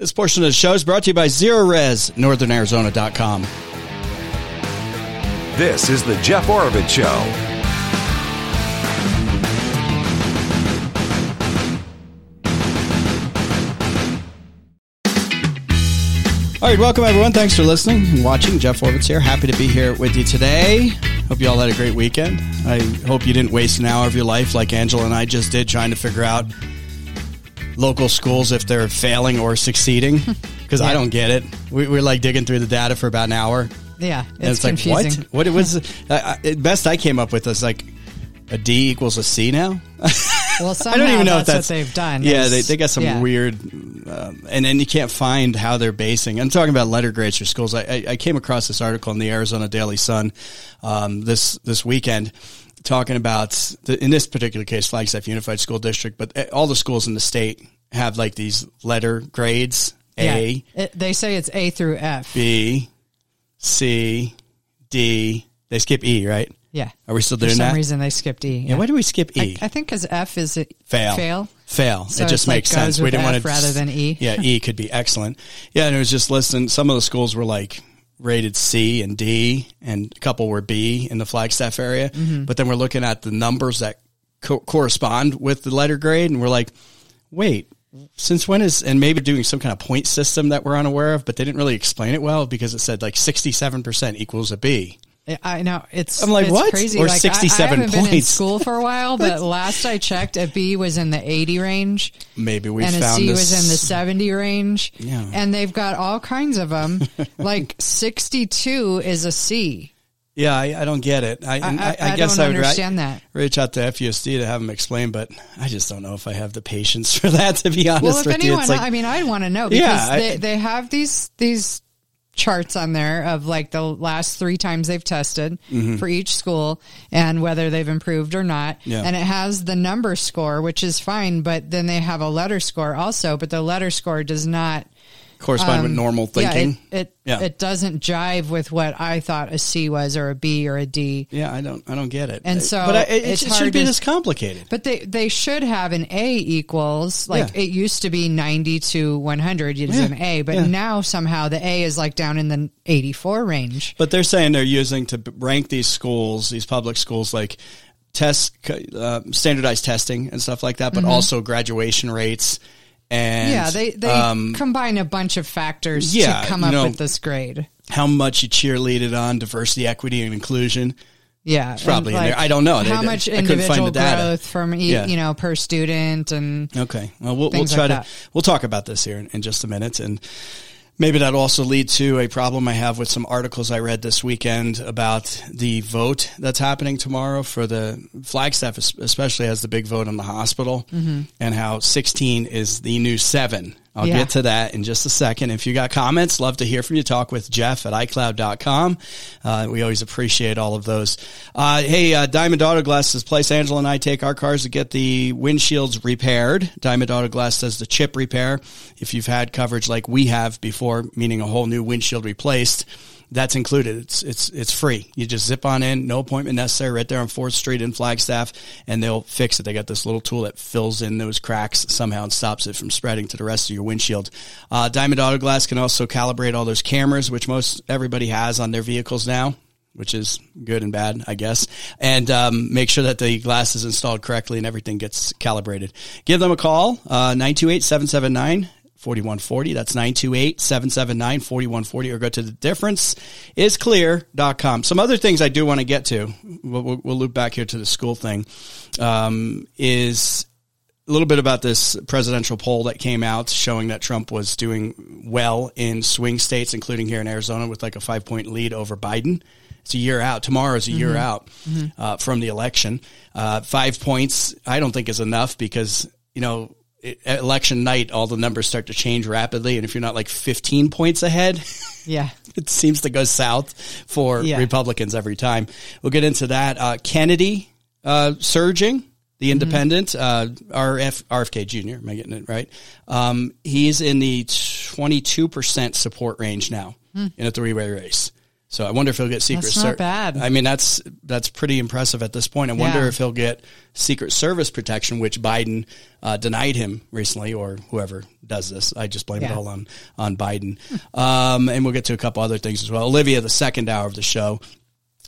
This portion of the show is brought to you by Zero Res, NorthernArizona.com. This is the Jeff Oravits Show. All right, welcome everyone. Thanks for listening and watching. Jeff Oravits here. Happy to be here with you today. Hope you all had a great weekend. I hope you didn't waste an hour of your life like Angela and I just did trying to figure out local schools if they're failing or succeeding because I don't get it. We, we're like digging through the data for about an hour. Yeah, And it's, like, what? What it was? I, I, best I came up with is like a D equals a C now. Well, I don't even know that's, if that's what they've done. Yeah, they, they got some yeah. weird, um, and then you can't find how they're basing. I'm talking about letter grades for schools. I, I, I came across this article in the Arizona Daily Sun um, this this weekend talking about the, in this particular case Flagstaff Unified School District, but uh, all the schools in the state have like these letter grades: A, Yeah. It- they say it's A through F. B, C, D. They skip E, right? Yeah. Are we still For doing some that? reason they skipped E. Yeah. Why do we skip E? I, I think because F is it fail Fail. fail So it just like makes sense we didn't want F to rather than E. yeah e could be excellent yeah and it was just listing some of the schools were like rated c and d and a couple were b in the flagstaff area Mm-hmm. but then we're looking at the numbers that co- correspond with the letter grade and we're like wait since when is and maybe doing some kind of point system that we're unaware of but they didn't really explain it well because it said like 67% equals a b I know it's. I'm like, it's what? Crazy. Or like, 67 I, haven't been in points. school for a while, but last I checked, a B was in the 80 range, maybe we and a found C this was in the 70 range. Yeah. And they've got all kinds of them. like 62 is a C. yeah I, I don't get it i, I, I, I guess I would understand that. reach out to FUSD to have them explain, but I just don't know if I have the patience for that. To be honest Well, if with you, anyone, it's like I mean, I'd want to know because Yeah, I- they, they have these these charts on there of like the last three times they've tested for each school and whether they've improved or not. Mm-hmm. Yeah. And it has the number score, which is fine, but then they have a letter score also, but the letter score does not correspond with normal thinking. Um, Yeah, it it, Yeah. it doesn't jive with what I thought a C was or a B or a D. Yeah, I don't, I don't get it. And so but I, it, it's it shouldn't be to- this complicated. But they, they should have an A equals like Yeah. it used to be ninety to one hundred is Yeah. an A, but Yeah. now somehow the A is like down in the eighty four range. But they're saying they're using to rank these schools, these public schools, like test, uh, standardized testing and stuff like that, but also graduation rates and yeah, they they um, combine a bunch of factors yeah, to come you up know- with this grade. how much you cheerleaded on diversity, equity, and inclusion. Yeah, It's probably and, in there. I don't know. They- how much I individual growth from e- Yeah. you know per student and Okay. Well, we'll, we'll try like to, we'll talk about this here in, in just a minute. And maybe that'll also lead to a problem I have with some articles I read this weekend about the vote that's happening tomorrow for the Flagstaff, especially has the big vote on the hospital mm-hmm. and how 16 is the new seven. I'll Yeah. get to that in just a second. If you got comments, love to hear from you. Talk with Jeff at iCloud.com. Uh, we always appreciate all of those. Uh, hey, uh, Diamond Auto Glass is place Angela and I take our cars to get the windshields repaired. Diamond Auto Glass does the chip repair. If you've had coverage like we have before, meaning a whole new windshield replaced, that's included. It's it's it's free. You just zip on in, no appointment necessary, right there on Fourth Street in Flagstaff, and they'll fix it. They got this little tool that fills in those cracks somehow and stops it from spreading to the rest of your windshield. Uh, Diamond Auto Glass can also calibrate all those cameras, which most everybody has on their vehicles now. Which is good and bad, I guess, and um, make sure that the glass is installed correctly and everything gets calibrated. Give them a call, uh, 928 779 4140. That's 928 779 4140. Or go to the difference is clear.com. Some other things I do want to get to, we'll, we'll, loop back here to the school thing, um, is a little bit about this presidential poll that came out showing that Trump was doing well in swing states, including here in Arizona, with like a five point lead over Biden. It's a year out. Tomorrow is a year out uh, from the election. Uh, five points, I don't think is enough because, you know, election night, all the numbers start to change rapidly. And if you're not like 15 points ahead, yeah. it seems to go south for Yeah. Republicans every time. We'll get into that. Uh, Kennedy uh, surging, the independent, uh, RF, RFK Jr., am I getting it right? Um, he's in the 22% support range now in a three way race. So I wonder if he'll get Secret That's not bad. I mean, that's that's pretty impressive at this point. I wonder Yeah. if he'll get Secret Service protection, which Biden uh, denied him recently, or whoever does this. I just blame it all on on Biden. um, and we'll get to a couple other things as well. Olivia, the second hour of the show.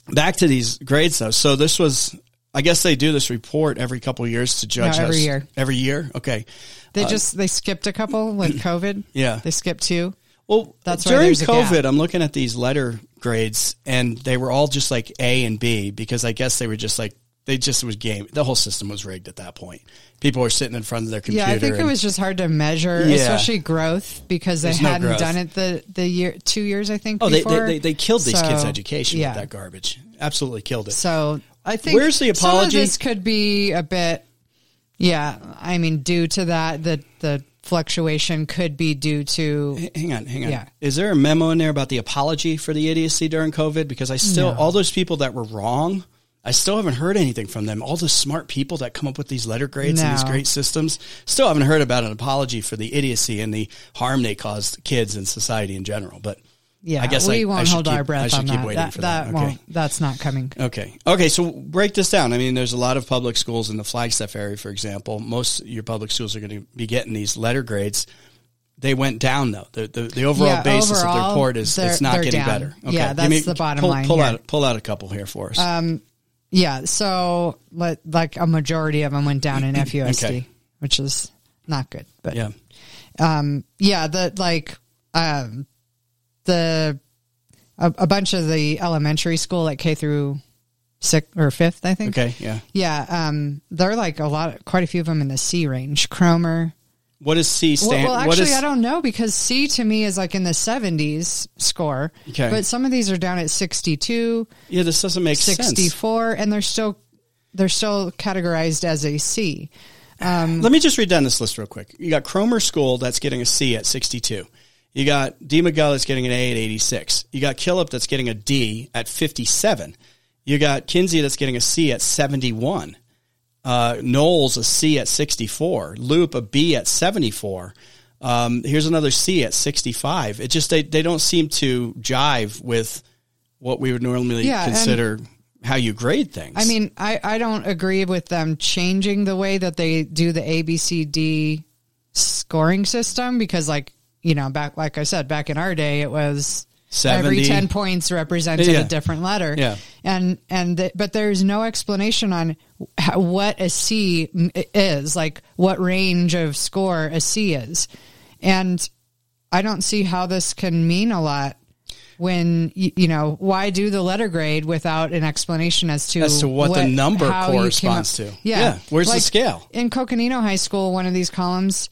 Back to these grades though. So this was. I guess they do this report every couple of years to judge No, every us. year. Every year, okay. They just they skipped a couple with COVID. Uh, Yeah. they skipped two. Well, That's during there's a gap. COVID, I'm looking at these letter grades, and they were all just like A and B because I guess they were just like they just was game. The whole system was rigged at that point. People were sitting in front of their computer. Yeah, I think it was just hard to measure, Yeah. especially growth because they There's no hadn't growth. done it the the year two years I think. Oh, they, they, they, they killed these So, kids' education yeah. with that garbage. Absolutely killed it. So I think Where's the Some of this could be a bit. Yeah, I mean, due to that, the the fluctuation could be due to. Hang on, hang on. Yeah. Is there a memo in there about the apology for the idiocy during COVID? Because I still, No. all those people that were wrong, I still haven't heard anything from them. All the smart people that come up with these letter grades and these great systems, still haven't heard about an apology for the idiocy and the harm they caused kids and society in general. But Yeah, I guess we I- I won't should hold keep- our I breath on that. That, for that. Okay. won't. That's not coming. Okay. Okay. So break this down. I mean, there's a lot of public schools in the Flagstaff area, for example. Most of your public schools are going to be getting these letter grades. They went down though. The the, the overall Yeah, basis of the report is it's not getting down. better. Okay. Yeah, that's the bottom pull, line Pull here. out pull out a couple here for us. Yeah, so let, like a majority of them went down in FUSD, Okay. which is not good. But yeah. um, yeah, the like um, the a, a bunch of the elementary school, like K through sixth or fifth, I think. Okay. Yeah. Yeah, um, they're like a lot, quite a few of them in the C range. Cromer. What does C Well, stand? well, what actually, is I don't know because C to me is like in the seventies score. Okay. but some of these are down at sixty-two. yeah? This doesn't make sense. 64 and they're still they're still categorized as a C. Let me just read down this list real quick. You got Cromer School that's getting a C at 62. You got DeMiguel that's getting an A at 86. You got Killip that's getting a D at 57. You got Kinsey that's getting a C at 71. Uh, Knowles a C at 64. Leupp a B at 74. Um, here's another C at 65. It just they they don't seem to jive with what we would normally Yeah, consider how you grade things. I mean, I, I don't agree with them changing the way that they do the ABCD scoring system because like, you know, back like I said, back in our day it was 70. every 10 points represented Yeah. a different letter. Yeah. And and th- but there's no explanation on how, what a c is, like what range of score a C is. And I don't see how this can mean a lot when you, you know why do the letter grade without an explanation as to As to what the number how you came corresponds to. Yeah, Yeah, where's the scale? in Coconino High School? One of these columns,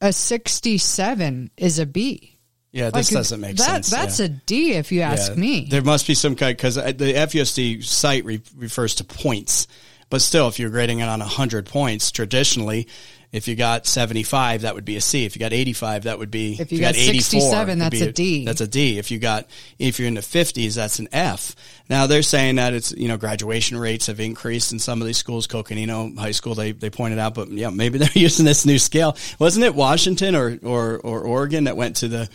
a sixty-seven is a B. yeah, this Like, doesn't make that, sense. That's yeah. a D if you ask Yeah. me. There must be some kind because uh, the FUSD site re- refers to points, but still, if you're grading it on hundred points, traditionally, if you got seventy five, that would be a C. If you got eighty five, that would be. If you got 67, that's a D. That's a D. If you got if you're in the fifties, that's an F. Now they're saying that it's you know graduation rates have increased in some of these schools. Coconino High School, they they pointed out, but yeah, maybe they're using this new scale. Wasn't it Washington or or or Oregon that went to the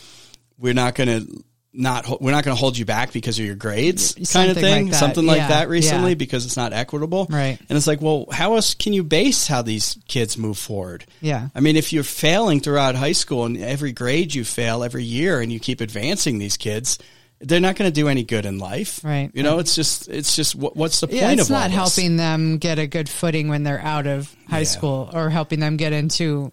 we're not going to not we're not going to hold you back because of your grades kind of thing like something like Yeah, that recently yeah. because it's not equitable Right. and it's like well how else can you base how these kids move forward Yeah. i mean if you're failing throughout high school and every grade you fail every year and you keep advancing these kids they're not going to do any good in life Right. you know it's just it's just what, what's the point yeah, it's not helping them get a good footing when they're out of high Yeah. school or helping them get into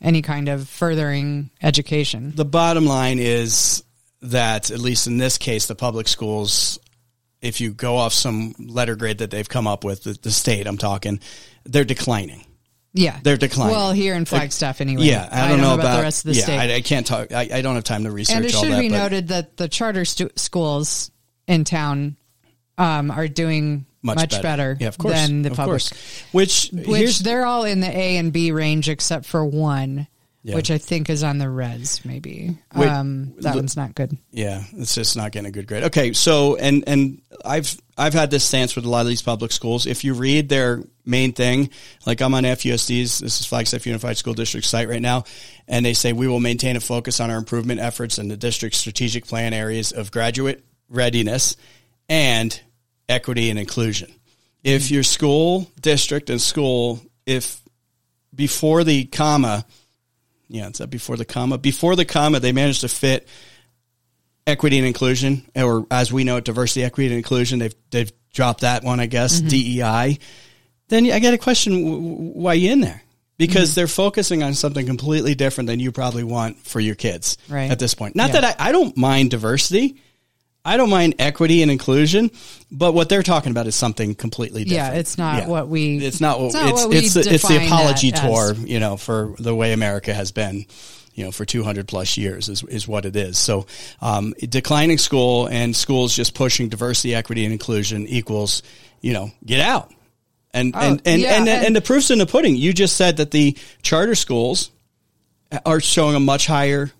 any kind of furthering education. the bottom line is that at least in this case, the public schools, if you go off some letter grade that they've come up with, the, the state I'm talking, they're declining. Yeah, They're declining. Well, here in Flagstaff, anyway. Yeah, I don't, know, about, the rest of the yeah, state. I, I can't talk. I, I don't have time to research and it should that. be noted that the charter stu- schools in town um, are doing much, better, yeah, of course, than the of public. course. Which, Which here's they're all in the A and B range except for one, Yeah. which I think is on the res. Maybe Wait, um, that l- one's not good. Yeah, it's just not getting a good grade. Okay, so and and I've I've had this stance with a lot of these public schools. If you read their main thing, like I'm on FUSD's, this is Flagstaff Unified School District site right now, and they say we will maintain a focus on our improvement efforts in the district's strategic plan areas of graduate readiness and equity and inclusion. If your school district and school, if before the comma, yeah, it's that before the comma, before the comma, they managed to fit equity and inclusion, or as we know it, diversity, equity, and inclusion. They've they've dropped that one, I guess, mm-hmm. DEI. Then I got a question: why you in there? Because mm-hmm. they're focusing on something completely different than you probably want for your kids Right. at this point. Not Yeah. that I, I don't mind diversity. I don't mind equity and inclusion, but what they're talking about is something completely different. Yeah, it's not what we- It's not what it's it's what we it's, the, it's the apology tour, as. you know, for the way America has been, you know, for 200 plus years is, is what it is. So, um, declining school and schools just pushing diversity, equity, and inclusion equals, you know, get out. And, and, and, Oh, yeah, and, and- and the proof's in the pudding. You just said that the charter schools are showing a much higher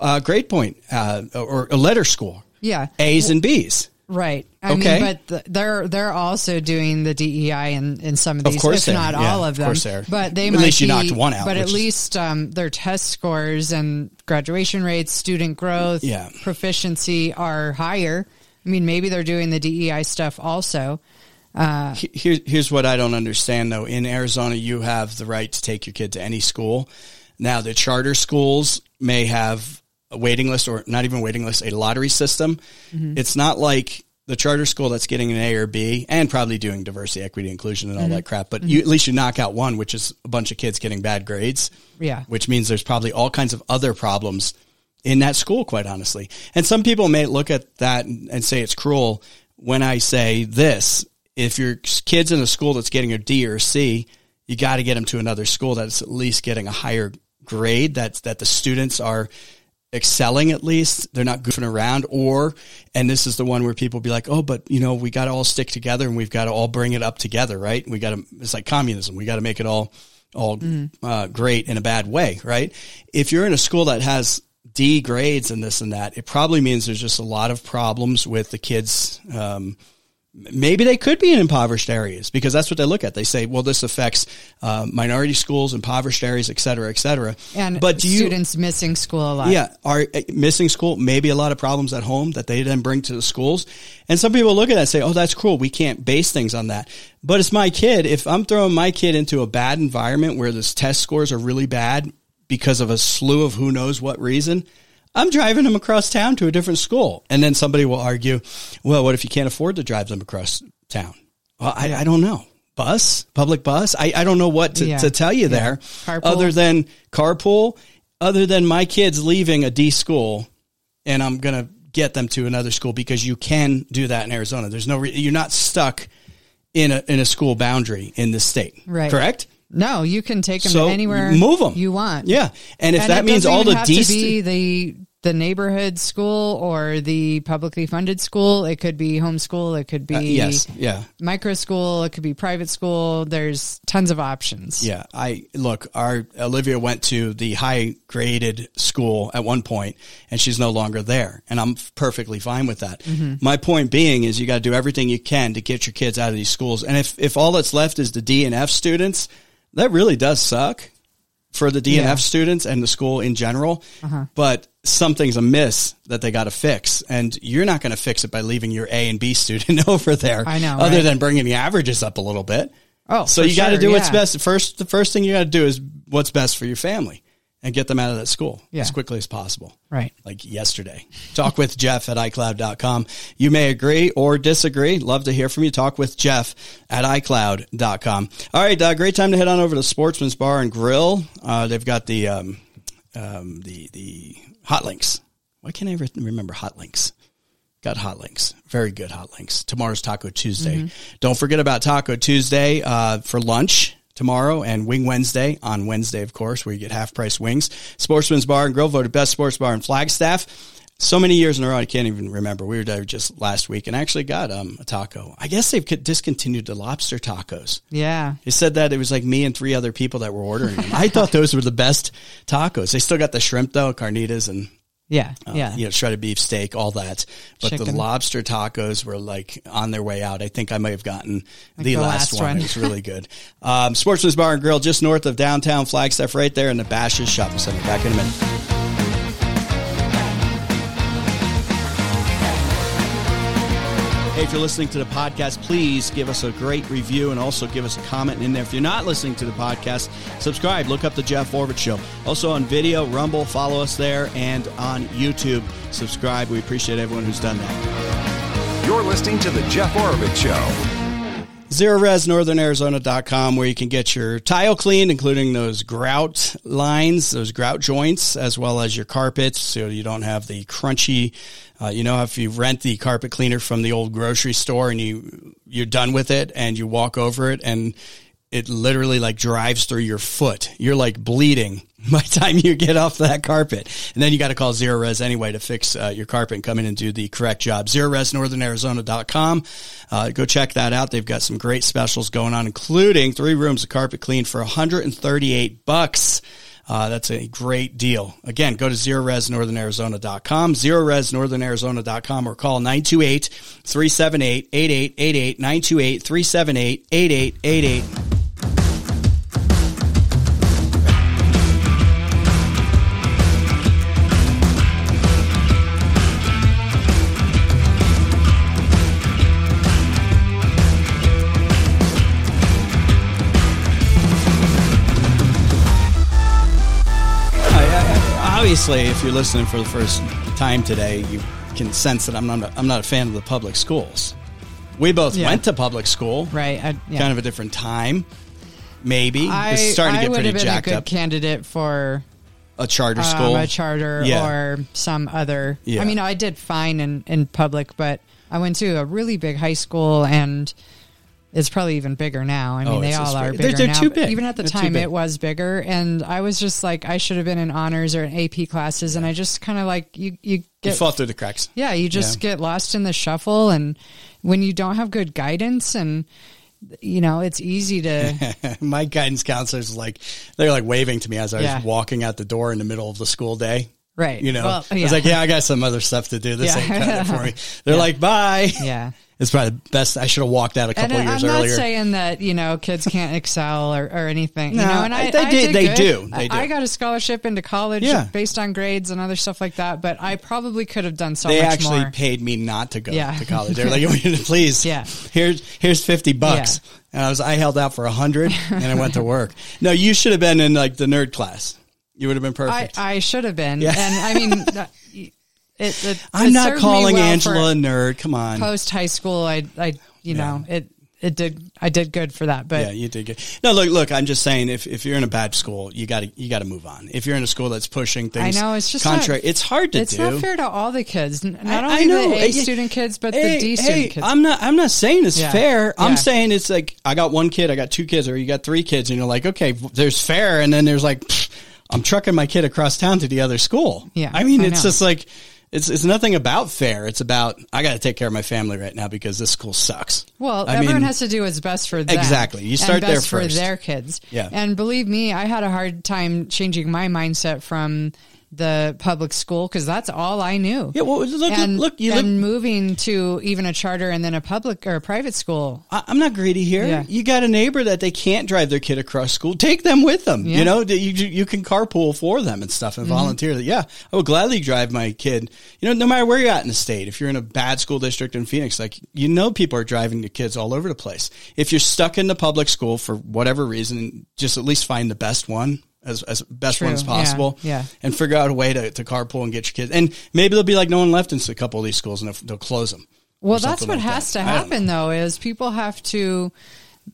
uh, grade point uh, or a letter score. Yeah. A's and B's. Right. I Okay. mean, but th they're they're also doing the DEI in, in some of Of these, course if not Yeah, all of of them. course they. But they At might least you be- knocked one out, But at least um, their test scores and graduation rates, student growth, Yeah. proficiency are higher. I mean, maybe they're doing the DEI stuff also. Uh, Here, here's what I don't understand though. In Arizona, you have the right to take your kid to any school. Now, the charter schools may have a waiting list or not even waiting list, a lottery system. Mm-hmm. It's not like the charter school that's getting an A or B and probably doing diversity, equity, inclusion and all mm-hmm. that crap. But you, mm-hmm. at least you knock out one, which is a bunch of kids getting bad grades. Yeah. Which means there's probably all kinds of other problems in that school, quite honestly. And some people may look at that and, and say it's cruel when I say this. If your kid's in a school that's getting a D or a C, you got to get them to another school that's at least getting a higher grade, that's, that the students are excelling at least. They're not goofing around or, and this is the one where people be like, oh, but you know, we got to all stick together and we've got to all bring it up together, right? We got to, it's like communism. We got to make it all, all uh, great in a bad way, right? If you're in a school that has D grades and this and that, it probably means there's just a lot of problems with the kids, um, maybe they could be in impoverished areas because that's what they look at. They say, well, this affects uh, minority schools, impoverished areas, et cetera, et cetera. and but do you, students missing school a lot. yeah, are uh, missing school, maybe a lot of problems at home that they then bring to the schools. And some people look at that and say, oh, that's cruel. We can't base things on that. But it's my kid. If I'm throwing my kid into a bad environment where this test scores are really bad because of a slew of who knows what reason, I'm driving them across town to a different school. And then somebody will argue, well, what if you can't afford to drive them across town? Well, I, I don't know. Bus, public bus. I, I don't know what to, Yeah. to tell you there Carpool. other than carpool, other than my kids leaving a D school and I'm going to get them to another school because you can do that in Arizona. There's no, re- you're not stuck in a, in a school boundary in this state. Right. Correct? No, you can take them So anywhere Move them you want. Yeah. And if And that means all the have D to be the the neighborhood school or the publicly funded school. It could be homeschool. It could be Uh, yes. Yeah. micro school. It could be private school. There's tons of options. Yeah, I look. Our Olivia went to the high graded school at one point, and she's no longer there, and I'm perfectly fine with that. My point being is, you got to do everything you can to get your kids out of these schools, and if if all that's left is the D and F students, that really does suck for the DNF Yeah. Students and the school in general. Uh-huh. But something's amiss that they got to fix, and you're not going to fix it by leaving your A and B student over there. I know, other right? than bringing the averages up a little bit. Oh, So you got to do what's yeah. best. First, the first thing you got to do is what's best for your family and get them out of that school Yeah. as quickly as possible. Right. Like yesterday. Talk with Jeff at iCloud.com. You may agree or disagree. Love to hear from you. Talk with Jeff at iCloud.com. All right. Uh, great time to head on over to Sportsman's Bar and Grill. Uh, they've got the, um, um, the, the hot links. Why can't I re- remember hot links? Got hot links. Very good hot links. Tomorrow's Taco Tuesday. Don't forget about Taco Tuesday uh, for lunch tomorrow and Wing Wednesday on Wednesday, of course, where you get half price wings. Sportsman's Bar and Grill voted best sports bar in Flagstaff. So many years in a row, I can't even remember. We were there just last week and I actually got um, a taco. I guess they've discontinued the lobster tacos. Yeah. They said that it was like me and three other people that were ordering them. I thought those were the best tacos. They still got the shrimp though, carnitas and Yeah. uh, yeah. you know, shredded beef steak, all that. But the lobster tacos were like on their way out. I think I might have gotten the, the last, last one. one. It was really good. Um, Sportsman's Bar and Grill, just north of downtown Flagstaff, right there in the Bashas Shopping Center. Back in a minute. Hey, if you're listening to the podcast, please give us a great review and also give us a comment in there. If you're not listening to the podcast, subscribe. Look up the Jeff Oravits Show. Also on video, Rumble, follow us there, and on YouTube, subscribe. We appreciate everyone who's done that. You're listening to The Jeff Oravits Show. ZeroResNorthernArizona.com where you can get your tile cleaned, including those grout lines, those grout joints, as well as your carpets, so you don't have the crunchy. Uh, you know, if you rent the carpet cleaner from the old grocery store and you you're done with it and you walk over it and it literally like drives through your foot. You're like bleeding by the time you get off that carpet. And then you got to call Zero Res anyway to fix uh, your carpet and come in and do the correct job. ZeroResNorthernArizona.com. Uh, go check that out. They've got some great specials going on, including three rooms of carpet clean for 138 bucks. Uh, that's a great deal. Again, go to zeroresnorthernarizona.com, zeroresnorthernarizona.com, or call 928-378-8888, 928-378-8888. Obviously, if you're listening for the first time today, you can sense that I'm not a, I'm not a fan of the public schools. We both Yeah. went to public school, Right. I, yeah. kind of a different time. Maybe I, it's starting to get would pretty have been a good up. candidate for A charter um, school, a charter Yeah. or some other. I mean, I did fine in, in public, but I went to a really big high school and it's probably even bigger now. I oh, mean, Oh, they all are bigger They're- they're now. too big. Even at the They're time, it was bigger. And I was just like, I should have been in honors or in AP classes. And I just kind of like, you, you you fall through the cracks. yeah, you just Yeah. get lost in the shuffle, and when you don't have good guidance, and you know, it's easy to My guidance counselors like they're like waving to me as I was Yeah. walking out the door in the middle of the school day. right. You know, Well, I was like, "Yeah, I got some other stuff to do. This Yeah. ain't cutting it for me." They're like, "Bye." yeah. It's probably the best. I should have walked out a couple I- years I'm earlier. not saying that you know kids can't excel or, or anything. No, you know, and I, they I do- did they do. They do. I got a scholarship into college Yeah. based on grades and other stuff like that. But I probably could have done so they actually more. paid me not to go Yeah. to college. They're like, "Please, Yeah. here's here's fifty bucks." And I was I held out for a hundred, and I went to work. No, you should have been in like the nerd class. You would have been perfect. I should have been, Yeah. and I mean, it. it I'm it not calling well Angela a nerd. Come on. Post high school, I, I, you know, it, it did. I did good for that, but yeah, you did good. No, look, look. I'm just saying, if, if you're in a bad school, you got to you got to move on. If you're in a school that's pushing things, I know it's just contrary. Not, it's hard to it's do. It's not fair to all the kids. Not I- only I know. the A Hey, student kids, but hey, the D student hey, kids. I'm not. I'm not saying it's Yeah. fair. I'm Yeah. saying it's like I got one kid, I got two kids, or you got three kids, and you're like, okay, there's fair, and then there's like, pfft, I'm trucking my kid across town to the other school. Yeah, I mean, I it's know. just like. It's, it's nothing about fair. It's about I got to take care of my family right now because this school sucks. Well, I everyone mean, has to do what's best for them. Exactly. You and start there best for their kids. Yeah. And believe me, I had a hard time changing my mindset from the public school because that's all I knew. Yeah, well, look, look, and, look, you and look. moving to even a charter and then a public or a private school. I- I'm not greedy here. Yeah. You got a neighbor that they can't drive their kid across school. Take them with them. Yeah. You know, you you can carpool for them and stuff and mm-hmm. volunteer. Yeah, I would gladly drive my kid. You know, no matter where you're at in the state, if you're in a bad school district in Phoenix, like you know, people are driving the kids all over the place. If you're stuck in the public school for whatever reason, just at least find the best one. As, as best True. one as Yeah. possible, Yeah. and figure out a way to, to carpool and get your kids. And maybe there'll be like no one left in a couple of these schools, and they'll, they'll close them. Well, that's what like has that. to happen though is people have to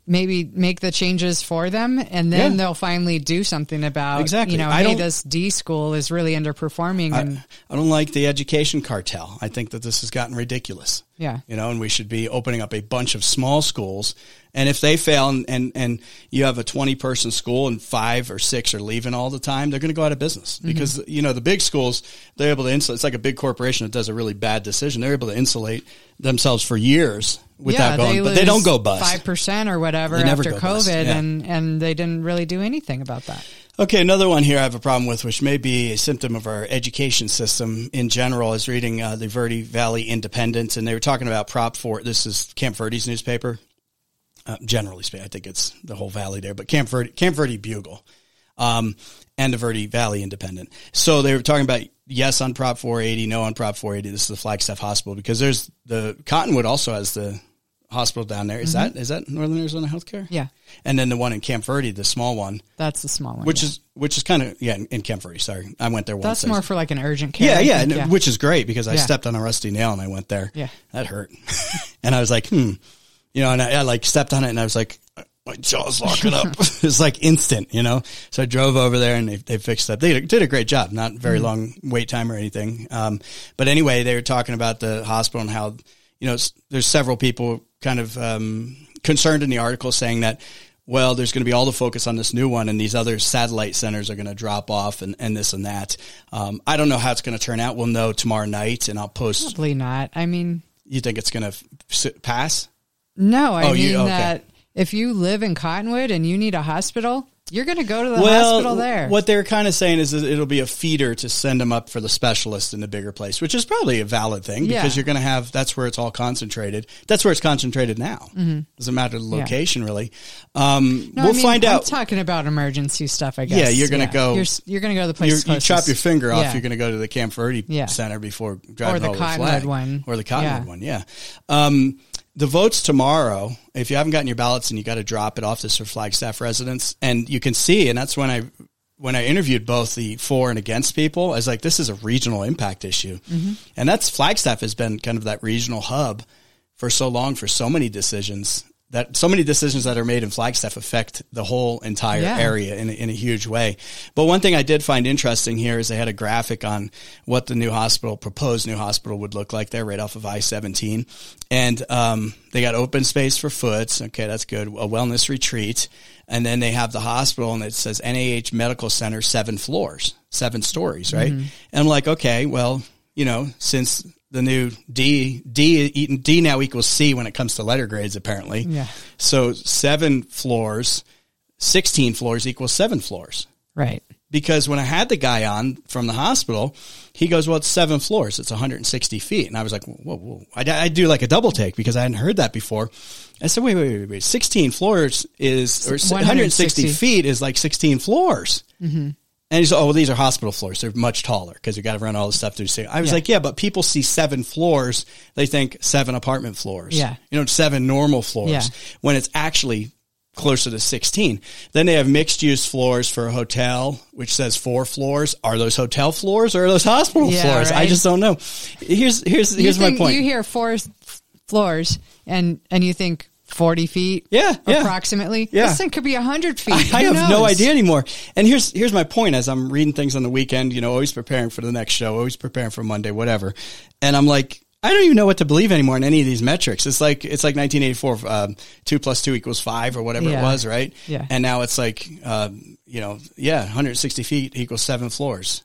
maybe make the changes for them and then Yeah. they'll finally do something about Exactly. you know I hey this D school is really underperforming and I, I don't like the education cartel. I think that this has gotten ridiculous. Yeah. You know, and we should be opening up a bunch of small schools. And if they fail and, and, and you have a 20 person school and five or six are leaving all the time, they're going to go out of business Mm-hmm. because, you know, the big schools, they're able to insulate. It's like a big corporation that does a really bad decision. They're able to insulate themselves for years without going, but they don't go bust. five percent or whatever after COVID, yeah. and and they didn't really do anything about that. Okay, another one here I have a problem with, which may be a symptom of our education system in general. I was reading uh, the Verde Valley Independent, and they were talking about Prop 4. This is Camp Verde's newspaper. Uh, generally speaking, I think it's the whole valley there, but Camp Verde, Camp Verde Bugle. um, and the Verde Valley Independent. So they were talking about yes on Prop 480, no on Prop 480. This is the Flagstaff Hospital because there's the Cottonwood also has the hospital down there. Is that is that Northern Arizona Healthcare? Mm-hmm. Yeah. And then the one in Camp Verde, the small one, That's the small one. which yeah. is which is kind of yeah in, in Camp Verde. Sorry, I went there once. that's more for like an urgent care. yeah, yeah, and- which is great because I Yeah. stepped on a rusty nail and I went there. Yeah. that hurt, and I was like, hmm, you know, and I, I like stepped on it and I was like, my jaw's locking up. it's like instant, you know. So I drove over there and they, they fixed it. They did, did a great job. Not very long wait time or anything. Um, but anyway, they were talking about the hospital and how you know there's several people kind of um, concerned in the article saying that. Well, there's going to be all the focus on this new one, and these other satellite centers are going to drop off, and, and this and that. Um, I don't know how it's going to turn out. We'll know tomorrow night, and I'll post. Probably not. I mean, You think it's going to pass? No, I Oh, mean you- okay. that if you live in Cottonwood and you need a hospital, you're going to go to the hospital there. What they're kind of saying is that it'll be a feeder to send them up for the specialist in the bigger place, which is probably a valid thing Yeah. because you're going to have that's where it's all concentrated. That's where it's concentrated now. Doesn't matter the Mm-hmm. Yeah. location really. Um, No, we'll I mean, find I'm out. talking about emergency stuff. I guess. Yeah, you're gonna go- You're, you're going to go to the place. You're, you chop your finger off. Yeah. You're going to go to the Camp Verde Yeah. Center before driving the over Cottonwood flag. one. or the Cottonwood Yeah. one. Yeah. Um, the votes tomorrow. If you haven't gotten your ballots and you got to drop it off, this for Flagstaff residents, and you can see, and that's when I when I interviewed both the for and against people. I was like, this is a regional impact issue, Mm-hmm. and that's Flagstaff has been kind of that regional hub for so long for so many decisions that so many decisions that are made in Flagstaff affect the whole entire Yeah. area in a, in a huge way. But one thing I did find interesting here is they had a graphic on what the new hospital, proposed new hospital would look like there right off of I-17. And, um, they got open space for foots. Okay. That's good. A wellness retreat. And then they have the hospital and it says NAH Medical Center, seven floors, seven stories, right? And I'm like, okay, well, you know, since the new D, D, D now equals C when it comes to letter grades, apparently. Yeah. So seven floors, 16 floors equals seven floors. Right. Because when I had the guy on from the hospital, he goes, well, it's seven floors. It's 160 feet. And I was like, whoa, whoa. I, I do like a double take because I hadn't heard that before. I said, wait, wait, wait, wait. 16 floors is, or 160 160 feet is like 16 floors. Mm-hmm. And he's, oh, well, these are hospital floors. They're much taller because you got to run all this stuff through. So I was Yeah. like, yeah, but people see seven floors. They think seven apartment floors. Yeah. You know, seven normal floors Yeah. when it's actually closer to 16. Then they have mixed use floors for a hotel, which says four floors. Are those hotel floors or are those hospital Yeah, floors? I just don't know. Here's, here's, here's my point. You hear four floors and and you think forty feet. Yeah, yeah. approximately. Yeah. This thing could be hundred feet. I Who have no idea anymore. And here's here's my point as I'm reading things on the weekend, you know, always preparing for the next show, always preparing for Monday, whatever. And I'm like, I don't even know what to believe anymore in any of these metrics. It's like it's like 1984, um, two plus two equals five or whatever it was, right? Yeah. And now it's like, um, you know, yeah, 160 feet equals seven floors.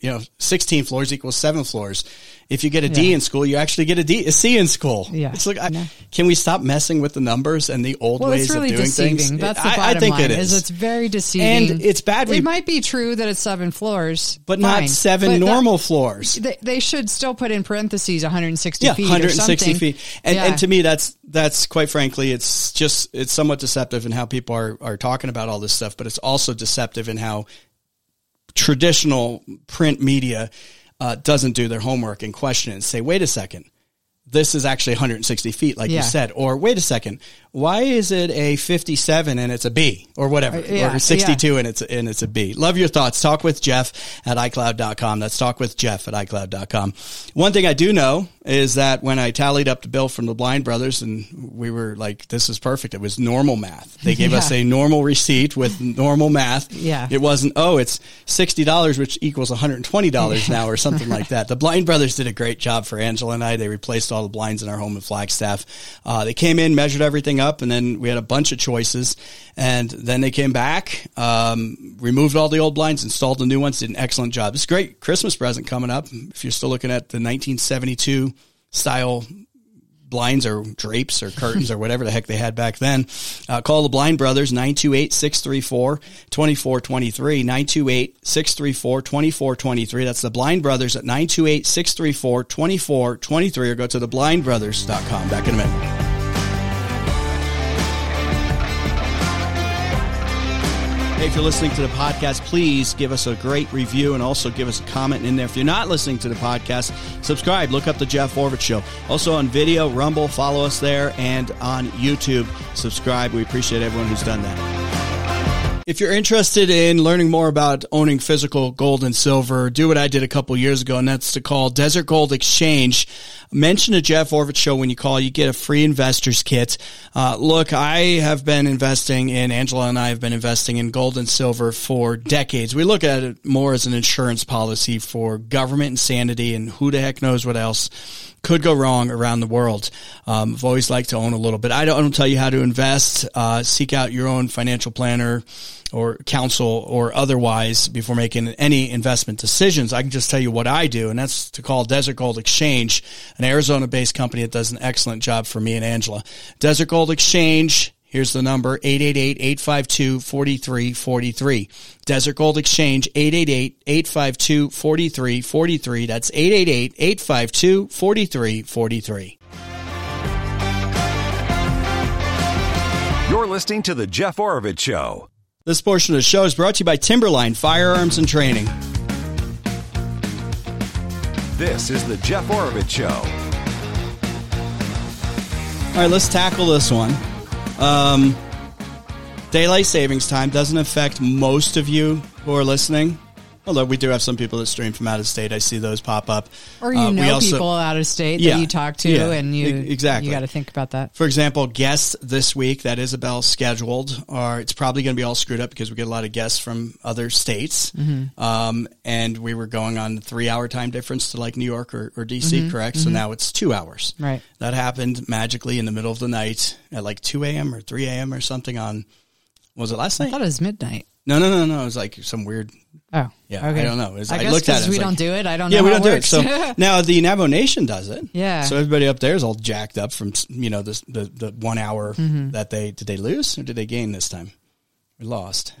You know, 16 floors equals seven floors. If you get a D Yeah. in school, you actually get a D, a C in school. Yeah. It's like, I, No. can we stop messing with the numbers and the old Well, ways really of doing deceiving. things? That's the bottom I think line. it is. it's very deceiving, And it's bad It might be true that it's seven floors, but fine. not seven But that- normal floors. they, they should still put in parentheses 160 Yeah, feet. or 160 something. feet. And, Yeah. and to me, that's that's quite frankly, it's just it's somewhat deceptive in how people are are talking about all this stuff, but it's also deceptive in how traditional print media uh, doesn't do their homework and question it and say, wait a second. This is actually 160 feet, like Yeah. you said. Or wait a second, why is it a 57 and it's a B or whatever, Uh, yeah, or 62 and it's and it's a B? Love your thoughts. Talk with Jeff at iCloud.com. That's talk with Jeff at iCloud.com. One thing I do know is that when I tallied up the bill from the Blind Brothers and we were like, this is perfect. It was normal math. They gave us a normal receipt with normal math. Yeah. It wasn't, oh, it's $60, which equals $120 now or something like that. The Blind Brothers did a great job for Angela and I. They replaced all the blinds in our home in Flagstaff. Uh, they came in, measured everything up, and then we had a bunch of choices. And then they came back, um, removed all the old blinds, installed the new ones, did an excellent job. It's a great Christmas present coming up. If you're still looking at the 1972 style blinds or drapes or curtains or whatever the heck they had back then. Uh, call the Blind Brothers 928-634-2423 928-634-2423 that's the Blind Brothers at 928-634-2423 or go to theblindbrothers.com back in a minute Hey, if you're listening to the podcast, please give us a great review and also give us a comment in there. If you're not listening to the podcast, subscribe. Look up the Jeff Oravits Show. Also on video, Rumble, follow us there, and on YouTube, subscribe. We appreciate everyone who's done that. If you're interested in learning more about owning physical gold and silver, do what I did a couple years ago, and that's to call Desert Gold Exchange. Mention a Jeff Oravits show when you call. You get a free investor's kit. Uh, look, I have been investing in, Angela and I have been investing in gold and silver for decades. We look at it more as an insurance policy for government insanity and who the heck knows what else could go wrong around the world. Um, I've always liked to own a little bit. I don't, I don't tell you how to invest. Uh, seek out your own financial planner or counsel or otherwise before making any investment decisions. I can just tell you what I do, and that's to call Desert Gold Exchange, an Arizona based company that does an excellent job for me and Angela. Desert Gold Exchange. Here's the number 888-852-4343. Desert Gold Exchange 888-852-4343. That's 888-852-4343. You're listening to The Jeff Oravits Show. This portion of the show is brought to you by Timberline Firearms and Training. This is The Jeff Oravits Show. All right, let's tackle this one. Um, daylight savings time doesn't affect most of you who are listening. Although we do have some people that stream from out of state, I see those pop up. Or you Uh, we know also- people out of state Yeah. that you talk to, Yeah. and you exactly. you got to think about that. For example, guests this week that Isabel scheduled are it's probably going to be all screwed up because we get a lot of guests from other states. Mm-hmm. Um, and we were going on three hour time difference to like New York or, or DC, correct? So now it's two hours. Mm-hmm. Right. That happened magically in the middle of the night at like 2 a.m. or 3 a.m. or something on, was it last night? I thought it was midnight. No, no, no, no. It was like some weird Oh, Yeah, okay. I don't know. It's- I, I looked at it, was we like- don't do it. I don't Yeah, we don't do it. So now the Navajo Nation does it. Yeah. So everybody up there is all jacked up from you know the the, the one hour Mm-hmm. that they did they lose or did they gain this time? We lost.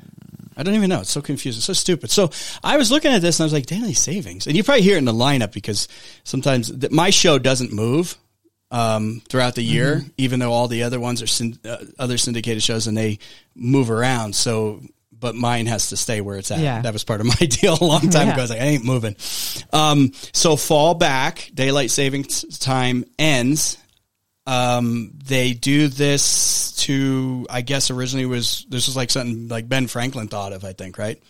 I don't even know. It's so confusing, so stupid. So I was looking at this and I was like, daily savings, and you probably hear it in the lineup because sometimes th- my show doesn't move um, throughout the year, Mm-hmm. even though all the other ones are syn- uh, other syndicated shows and they move around. So, but mine has to stay where it's at. Yeah. That was part of my deal a long time Yeah. ago. I was like, I ain't moving. Um, so fall back, daylight savings time ends. Um, they do this to, I guess originally was, this was like something like Ben Franklin thought of, I think, right?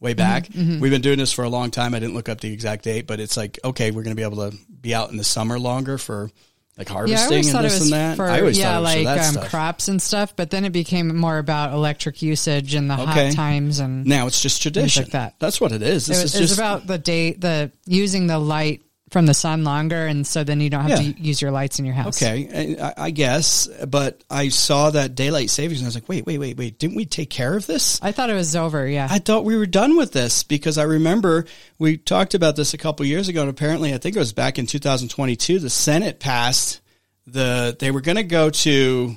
Way back. We've been doing this for a long time. I didn't look up the exact date, but it's like, okay, we're going to be able to be out in the summer longer for like Yeah, harvesting always and it this was and that. for I always yeah, thought it was for like um, crops and stuff. But then it became more about electric usage and the Okay. hot times and Now it's just tradition. like that. That's what it is. it This was, is it was just about the day the using the light from the sun longer, and so then you don't have Yeah. to use your lights in your house. Okay, I, I guess, but I saw that daylight savings and I was like, wait, wait, wait, wait, didn't we take care of this? I thought it was over. Yeah, I thought we were done with this because I remember we talked about this a couple years ago, and apparently, I think it was back in 2022. The Senate passed the they were going to go to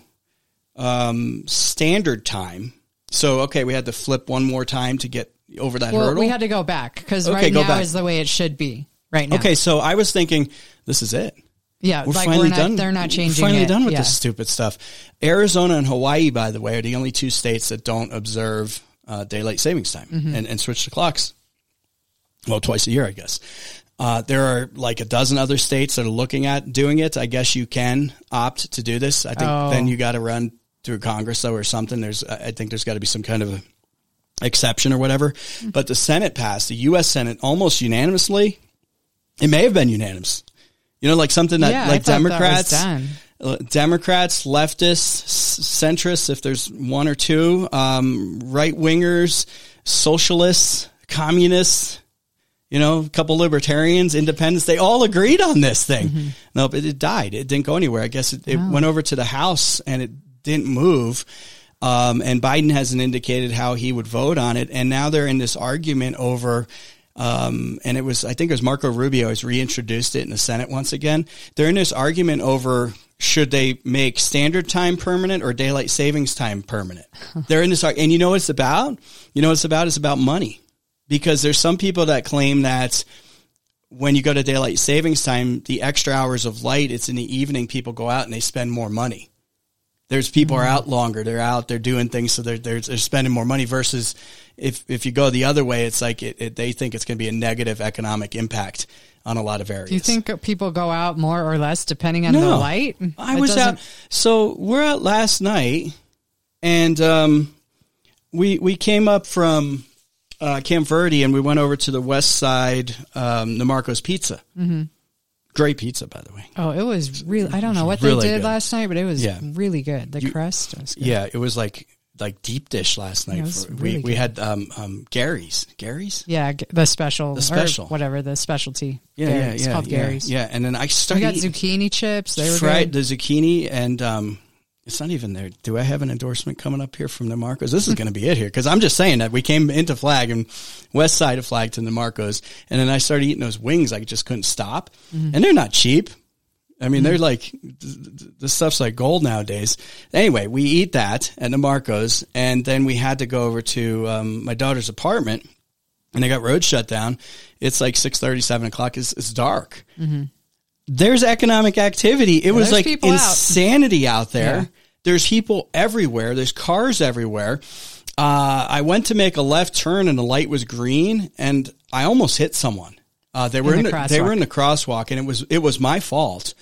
um, standard time. So okay, we had to flip one more time to get over that well, hurdle. we had to go back because Okay, right now back. is the way it should be. Right now, okay, so I was thinking this is it. yeah, We're like finally we're not, done. They're not we're changing. finally it. done with yeah. this stupid stuff. Arizona and Hawaii, by the way, are the only two states that don't observe uh, daylight savings time Mm-hmm. and, and switch the clocks. Well, twice a year, I guess. Uh, there are like a dozen other states that are looking at doing it. I guess you can opt to do this. I think Oh. then you got to run through Congress though or something. There's, I I think there's got to be some kind of a exception or whatever. Mm-hmm. But the Senate passed, the U.S. Senate almost unanimously. It may have been unanimous. You know, like something that Yeah, like that Democrats, done. uh, Democrats, leftists, centrists, if there's one or two, um, right wingers, socialists, communists, you know, a couple libertarians, independents, they all agreed on this thing. No, but it died. It didn't go anywhere. I guess it, it went over to the House and it didn't move. Um, and Biden hasn't indicated how he would vote on it. And now they're in this argument over, um, and it was, I think it was Marco Rubio has reintroduced it in the Senate once again. They're in this argument over should they make standard time permanent or daylight savings time permanent. They're in this, and you know what it's about? You know what it's about? It's about money because there's some people that claim that when you go to daylight savings time, the extra hours of light, it's in the evening, people go out and they spend more money. There's people Mm-hmm. are out longer. They're out. They're doing things, so they're they're, they're spending more money. Versus if if you go the other way, it's like it, it, they think it's going to be a negative economic impact on a lot of areas. Do you think people go out more or less depending on the light? I It was doesn't- out. So we're out last night, and um, we we came up from uh, Camp Verde, and we went over to the west side, um, Marcos Pizza. Mm-hmm. Great pizza, by the way. Oh, it was really. I don't know what really they did good. last night, but it was Yeah. really good. The crust was good. Yeah, it was like like deep dish last night. Yeah, for, really we we had um, um, Gary's. Gary's. Yeah, the special, The special. or whatever the specialty. Yeah, Gary- yeah, It's called yeah, Gary's. Yeah, and then I We started got zucchini chips. They were fried good. the zucchini and um it's not even there. Do I have an endorsement coming up here from the Marcos? This is going to be it here because I'm just saying that we came into Flag and west side of Flag to the Marcos, and then I started eating those wings. I just couldn't stop, Mm-hmm. and they're not cheap. I mean, they're like th- th- the stuff's like gold nowadays. Anyway, we eat that at the Marcos, and then we had to go over to um, my daughter's apartment, and they got road shut down. It's like six thirty, seven o'clock. It's, it's dark. There's economic activity. It was like people out. insanity out there. Yeah. There's people everywhere. There's cars everywhere. Uh, I went to make a left turn and the light was green, and I almost hit someone. Uh, they were In in, the the, they were in the crosswalk, and it was it was my fault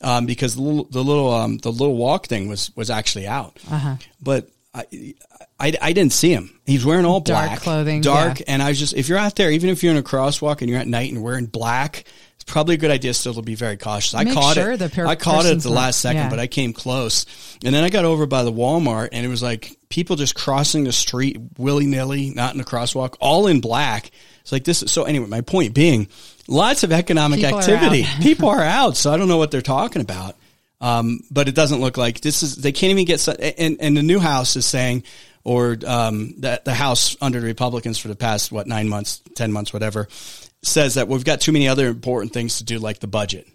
um, because the little the little um, the little walk thing was was actually out. Uh-huh. But I, I I didn't see him. He's wearing all Dark clothing, dark, yeah. and I was just if you're out there, even if you're in a crosswalk and you're at night and wearing black. It's probably a good idea still to be very cautious. I Make caught sure it. the per- I caught it at the last second, yeah. but I came close. And then I got over by the Walmart and it was like people just crossing the street willy nilly, not in a crosswalk, all in black. It's like this. So anyway, my point being lots of economic People activity. out. people are out. So I don't know what they're talking about. Um, but it doesn't look like this is, they can't even get, and, and the new house is saying, or, um, that the house under the Republicans for the past, what, nine months, 10 months, whatever, says that we've got too many other important things to do, like the budget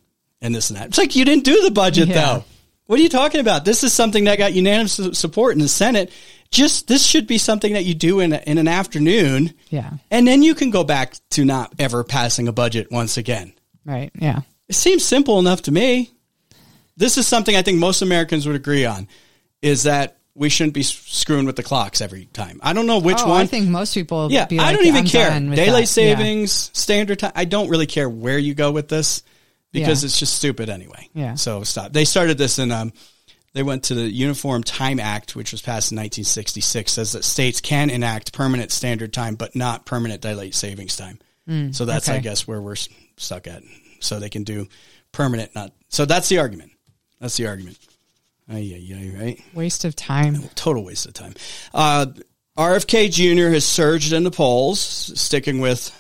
and this and that. It's like you didn't do the budget Yeah. though. What are you talking about? This is something that got unanimous support in the Senate. Just this should be something that you do in a, in an afternoon, Yeah. and then you can go back to not ever passing a budget once again. Right. Yeah. It seems simple enough to me. This is something I think most Americans would agree on: is that we shouldn't be screwing with the clocks every time. I don't know which oh, one. I think most people. Yeah, be I don't even "I'm care. Daylight that." Yeah. savings, standard time. I don't really care where you go with this because Yeah. it's just stupid anyway. Yeah. So stop. They started this in. Um, they went to the Uniform Time Act, which was passed in 1966, says that states can enact permanent standard time, but not permanent daylight savings time. so that's, I Mm, guess, where we're stuck at. So they can do permanent, not. So that's the argument. That's the argument. Ay, ay, ay, right? Waste of time. total waste of time. Uh, RFK Jr. has surged in the polls, sticking with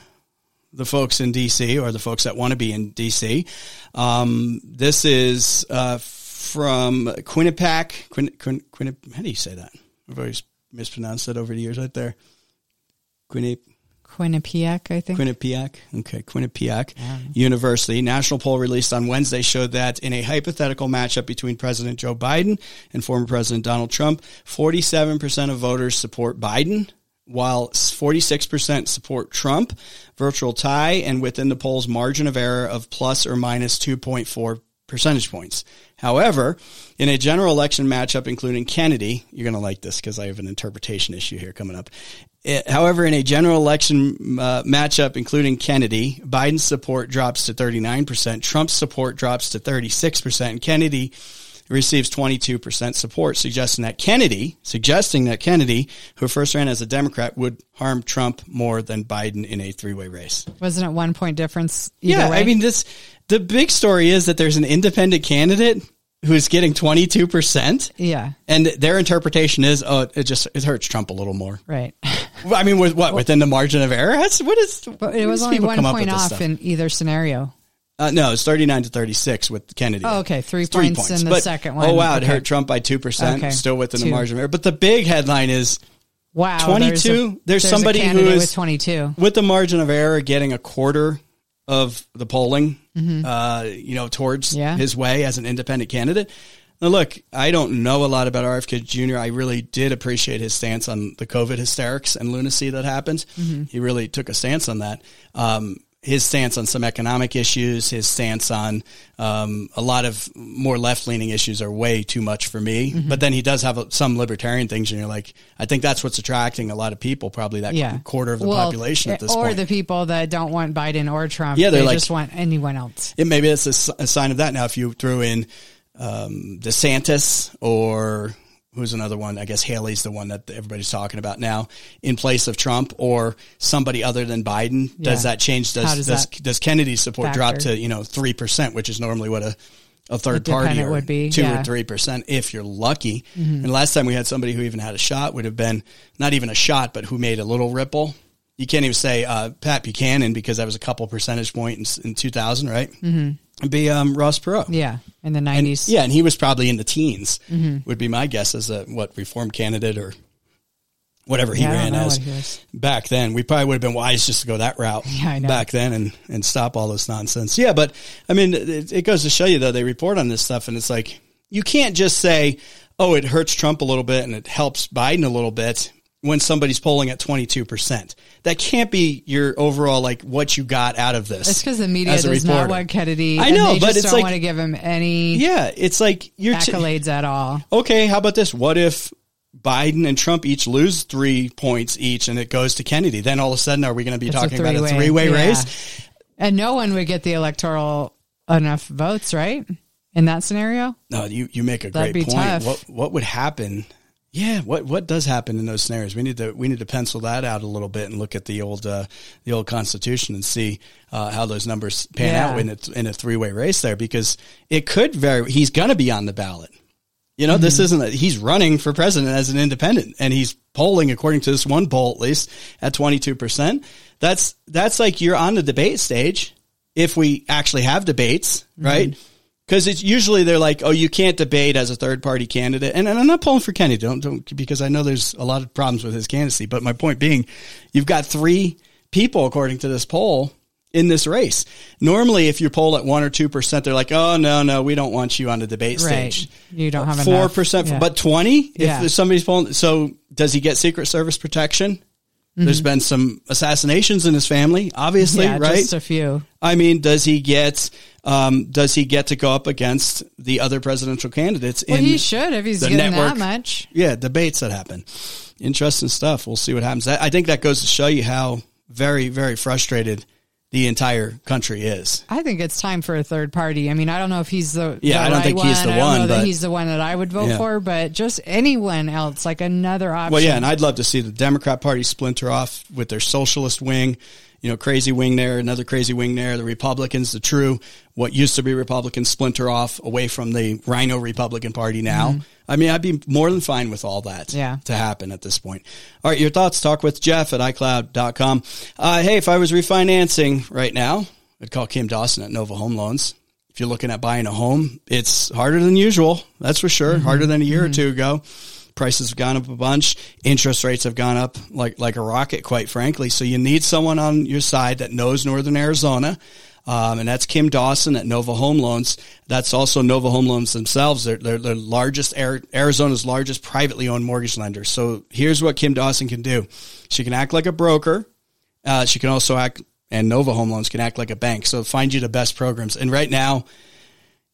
the folks in DC or the folks that want to be in DC. Um, this is uh, from Quinnipiac. Quin, Quin, Quinnip, how do you say that? I've always mispronounced it over the years right there. Quinnip, Quinnipiac, I think. Quinnipiac. Okay, Quinnipiac University. National poll released on Wednesday showed that in a hypothetical matchup between President Joe Biden and former President Donald Trump, 47% of voters support Biden, while 46% support Trump. Virtual tie, and within the poll's margin of error of plus or minus 2.4 percentage points. However, in a general election matchup including Kennedy, you're going to like this because I have an interpretation issue here coming up. It- however, in a general election uh, matchup including Kennedy, Biden's support drops to 39%, Trump's support drops to 36%, and Kennedy receives 22% support, suggesting that Kennedy, suggesting that Kennedy, who first ran as a Democrat, would harm Trump more than Biden in a three-way race. Wasn't it one point difference? Yeah, way? I mean this. The big story is that there's an independent candidate who's getting 22 percent, yeah, and their interpretation is, oh, it just it hurts Trump a little more. right. I mean, with what within the margin of error? That's what is. But it was only one point off in either scenario. Uh, no, it's 39 to 36 with Kennedy. Oh, okay. Three It's points in the But, second one. Oh wow, it hurt Trump by two percent, Okay. still within the margin of error. But the big headline is Wow, 22? There's a somebody who is- with twenty-two. with the margin of error getting a quarter of the polling, uh, you know, towards Mm-hmm. Yeah. his way as an independent candidate. Now, look, I don't know a lot about RFK Jr. I really did appreciate his stance on the COVID hysterics and lunacy that happened. Mm-hmm. He really took a stance on that. Um, his stance on some economic issues, his stance on um, a lot of more left leaning issues are way too much for me. Mm-hmm. But then he does have a, some libertarian things, and you're like, I think that's what's attracting a lot of people, probably that Yeah. quarter of the Well, population at this or point. Or the people that don't want Biden or Trump. Yeah, they're they like- just want anyone else. it, maybe it's a sign of that. Now, if you threw in um, DeSantis or who's another one, I guess Haley's the one that everybody's talking about now in place of Trump or somebody other than Biden, does that change? Does does does, that does Kennedy's support drop to you know three percent, which is normally what a a third party or would be, two yeah. Mm-hmm. or three percent if you're lucky. And last time we had somebody who even had a shot would have been not even a shot, but who made a little ripple. You can't even say uh, Pat Buchanan because that was a couple percentage points in, in 2000, right? Mm-hmm. Be um, Ross Perot. Yeah, in the And, nineties. yeah, and he was probably in the teens. Mm-hmm. Would be my guess as a what reform candidate or whatever he Yeah, ran as he back then. We probably would have been wise just to go that route Yeah, I know. back then and and stop all this nonsense. Yeah, but I mean, it, it goes to show you though they report on this stuff and it's like you can't just say, "Oh, it hurts Trump a little bit and it helps Biden a little bit." When somebody's polling at 22%. That can't be your overall, like, what you got out of this. It's because the media a does not reporter. want Kennedy. I and know, they but just it's don't like- want to give him any Yeah, it's like you're t- accolades at all. okay, how about this? What if Biden and Trump each lose three points each and it goes to Kennedy? Then all of a sudden, are we going to be It's a talking about a three way yeah. race? And no one would get the electoral enough votes, right? In that scenario, No, you, you make a That'd great point. tough. What what would happen? Yeah, what what does happen in those scenarios? We need to we need to pencil that out a little bit and look at the old uh, the old Constitution and see uh, how those numbers pan Yeah. out in a in a three way race there because it could very he's going to be on the ballot. You know, Mm-hmm. this isn't a, he's running for president as an independent and he's polling according to this one poll at least at 22%. That's that's like you're on the debate stage if we actually have debates, Mm-hmm. Because it's usually they're like, oh, you can't debate as a third party candidate, and, and I'm not pulling for Kennedy, don't don't because I know there's a lot of problems with his candidacy. But my point being, you've got three people according to this poll in this race. Normally, if you poll at one or two percent, they're like, oh no no, we don't want you on the debate Right. stage. You don't have four percent, Yeah. but twenty. If Yeah. somebody's polling, so does he get Secret Service protection? There's been some assassinations in his family, obviously, Mm-hmm. yeah, right? just a few. I mean, does he get um, does he get to go up against the other presidential candidates Well, he should if he's getting network? that much. Yeah, debates that happen. Interesting stuff. We'll see what happens. I think that goes to show you how very very frustrated the entire country is. I think it's time for a third party. I mean, I don't know if he's the Yeah, the I don't right think he's the I one, but- he's the one that I would vote Yeah. for, but just anyone else, like another option. Well, yeah, and I'd love to see the Democrat Party splinter off with their socialist wing, you know, crazy wing there, another crazy wing there. The Republicans, the true, what used to be Republicans, splinter off away from the RINO Republican Party now. I mean, I'd be more than fine with all that Mm-hmm. Yeah. to happen at this point. All right, your thoughts, talk with Jeff at iCloud.com. Uh, hey, if I was refinancing right now, I'd call Kim Dawson at Nova Home Loans. If you're looking at buying a home, it's harder than usual. That's for sure. Mm-hmm. Harder than a year or two ago. Prices have gone up a bunch. Interest rates have gone up like like a rocket, quite frankly. So you need someone on your side that knows Northern Arizona. Um, and that's Kim Dawson at Nova Home Loans. That's also Nova Home Loans themselves. They're, they're the largest, Ari- Arizona's largest privately owned mortgage lender. So here's what Kim Dawson can do. She can act like a broker. Uh, she can also act, and Nova Home Loans can act like a bank. So find you the best programs. And right now,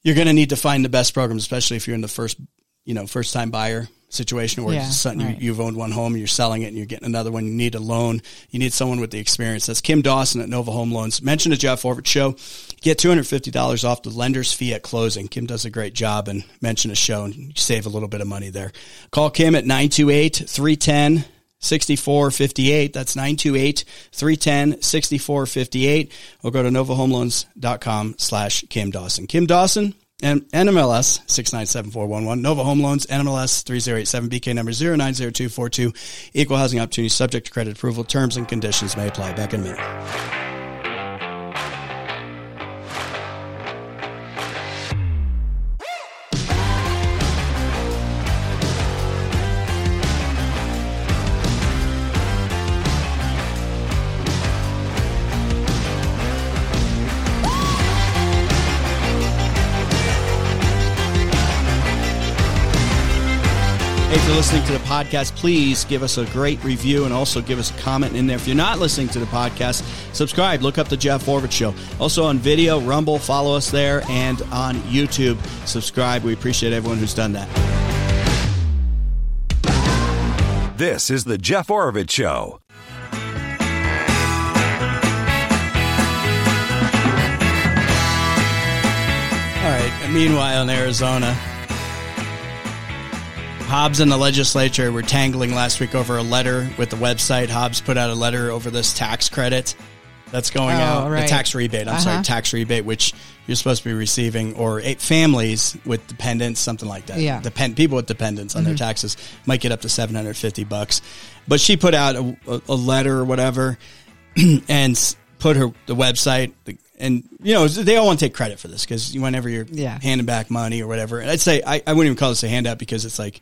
you're going to need to find the best programs, especially if you're in the first, you know, first time buyer situation where Yeah, something right. you, you've owned one home, you're selling it, and you're getting another one. You need a loan. You need someone with the experience. That's Kim Dawson at Nova Home Loans. Mention the Jeff Oravits Show. Get two hundred fifty dollars off the lender's fee at closing. Kim does a great job, and mention a show, and you save a little bit of money there. Call Kim at 928 310 6458. That's 928 310 6458. Or go to novahomeloans.com slash Kim Dawson. Kim Dawson, and NMLS 6974111. Nova Home Loans, NMLS 3087, BK number 090242. Equal housing opportunity subject to credit approval. Terms and conditions may apply. Back in a minute. Listening to the podcast, please give us a great review and also give us a comment in there. If you're not listening to the podcast, subscribe. Look up the Jeff Oravits Show. Also on video, Rumble, follow us there, and on YouTube, subscribe. We appreciate everyone who's done that. This is the Jeff Oravits Show. All right. Meanwhile, in Arizona, Hobbs and the legislature were tangling last week over a letter with the website. Hobbs put out a letter over this tax credit that's going Oh, out, right. the tax rebate. I'm Uh-huh. sorry, tax rebate, which you're supposed to be receiving, or eight families with dependents, something like that. Yeah. Depend people with dependents on their taxes might get up to 750 bucks. But she put out a, a, a letter or whatever, and put her the website. And you know they all want to take credit for this because whenever you're Yeah. handing back money or whatever, and I'd say I, I wouldn't even call this a handout because it's like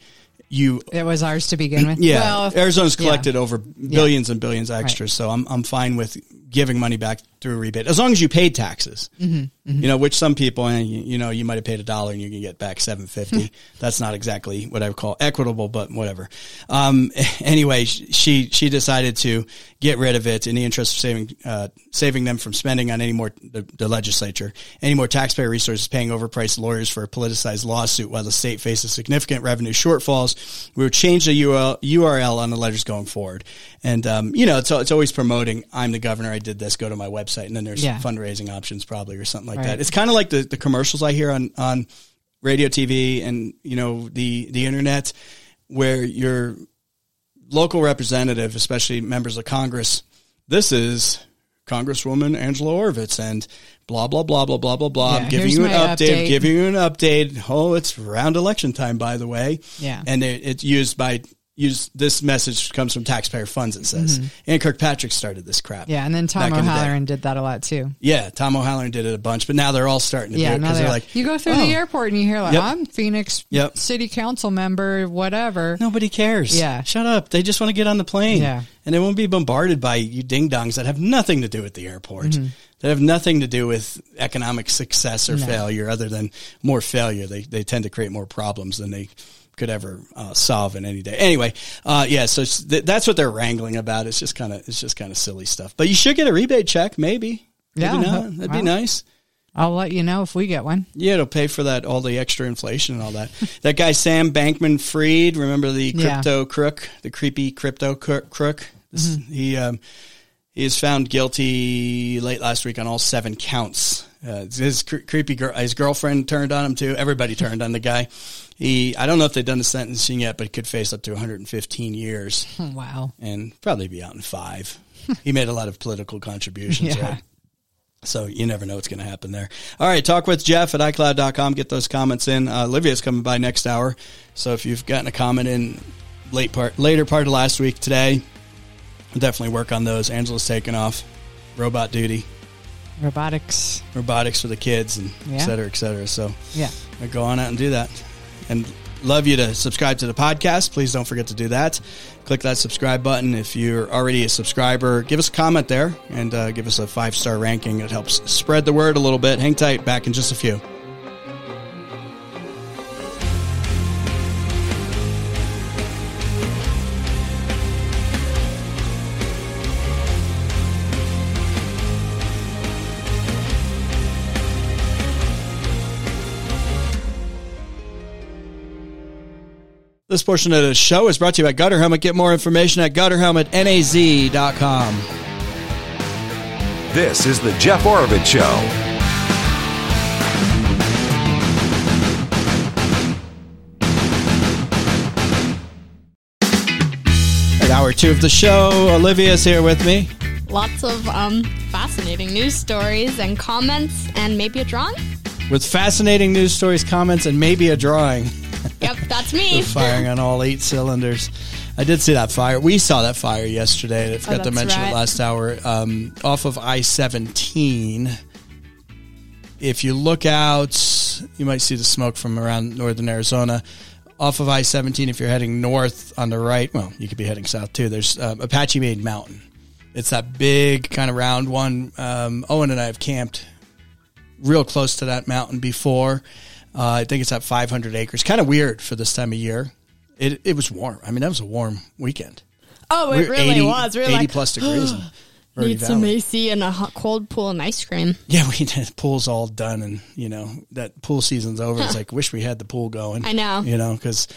you It was ours to begin with. yeah, Well, if- Arizona's yeah. collected over billions and billions extras, so I'm I'm fine with giving money back through a rebate as long as you paid taxes. Mm-hmm, You know, which some people, and you, you know, you might have paid a dollar and you can get back seven fifty. That's not exactly what I would call equitable, but whatever. Um, anyway, she she decided to get rid of it in the interest of saving uh, saving them from spending on any more the, the legislature any more taxpayer resources paying overpriced lawyers for a politicized lawsuit while the state faces significant revenue shortfalls. We would change the URL, URL on the letters going forward, and um, you know it's it's always promoting. I'm the governor. I did this. Go to my website, and then there's Yeah. fundraising options probably or something like Right. that. It's kind of like the, the commercials I hear on on radio, TV, and you know the the internet, where your local representative, especially members of Congress, this is Congresswoman Angela Oravits and blah blah blah blah blah blah blah. Yeah, I'm giving you an update, update. giving you an update. Oh, it's around election time, by the way. Yeah. and it, it's used by use. This message comes from taxpayer funds. It says, and Kirkpatrick started this crap. Mm-hmm. Yeah, and then Tom. O'Halloran did that a lot too. Yeah, Tom O'Halloran did it a bunch, but now they're all starting to Yeah, do it because they're they're like, you go through oh, the airport and you hear like, Yep. I'm Phoenix Yep. City Council member, whatever. Nobody cares. Yeah. Shut up. They just want to get on the plane. Yeah. And they won't be bombarded by you ding dongs that have nothing to do with the airport. Mm-hmm. That have nothing to do with economic success or failure other than more failure. They, they tend to create more problems than they could ever uh, solve in any day. Anyway, uh, yeah, so th- that's what they're wrangling about. It's just kind of, it's just kind of silly stuff, but you should get a rebate check. Maybe. Yeah. Maybe not. That'd be nice. I'll let you know if we get one. Yeah, it'll pay for that all the extra inflation and all that. that guy Sam Bankman-Fried, remember the Yeah. crypto crook, the creepy crypto crook? crook? This- He um, he is found guilty late last week on all seven counts. Uh, his cre- creepy girl, his girlfriend turned on him too. Everybody turned on the guy. He, I don't know if they've done the sentencing yet, but he could face up to 115 years Wow. and probably be out in five. he made a lot of political contributions. Yeah. Right? So you never know what's going to happen there. All right, talk with Jeff at iCloud.com. Get those comments in. Uh, Olivia's coming by next hour. So if you've gotten a comment in late part, later part of last week today, definitely work on those. Angela's taking off. Robot duty, Robotics. robotics for the kids, and et Yeah. cetera, et cetera. So Yeah. go on out and do that. And love you to subscribe to the podcast. Please don't forget to do that. Click that subscribe button. If you're already a subscriber, give us a comment there and uh, give us a five star ranking. It helps spread the word a little bit. Hang tight. Back in just a few. This portion of the show is brought to you by Gutter Helmet. Get more information at gutterhelmetnaz.com. This is the Jeff Oravits Show. At hour two of the show, Olivia's here with me. Lots of um, fascinating news stories and comments, and maybe a drawing. with fascinating news stories, comments, and maybe a drawing. Yep, that's me. firing on all eight cylinders. I did see that fire. We saw that fire yesterday. I forgot to Oh, that's mention it last hour. Um, off of I seventeen. If you look out, you might see the smoke from around northern Arizona. Off of I seventeen, if you're heading north on the right, well, you could be heading south too. There's um, Apache Maid Mountain. It's that big kind of round one. Um, Owen and I have camped real close to that mountain before. Uh, I think it's at 500 acres. Kind of weird for this time of year. It it was warm. I mean, that was a warm weekend. Oh, it We were really 80 was. We were 80 like, plus degrees. in Verde need some Valley. AC and a hot, cold pool and ice cream. Yeah, we did. Pool's all done, and you know that pool season's over. It's like wish we had the pool going. I know. You know, because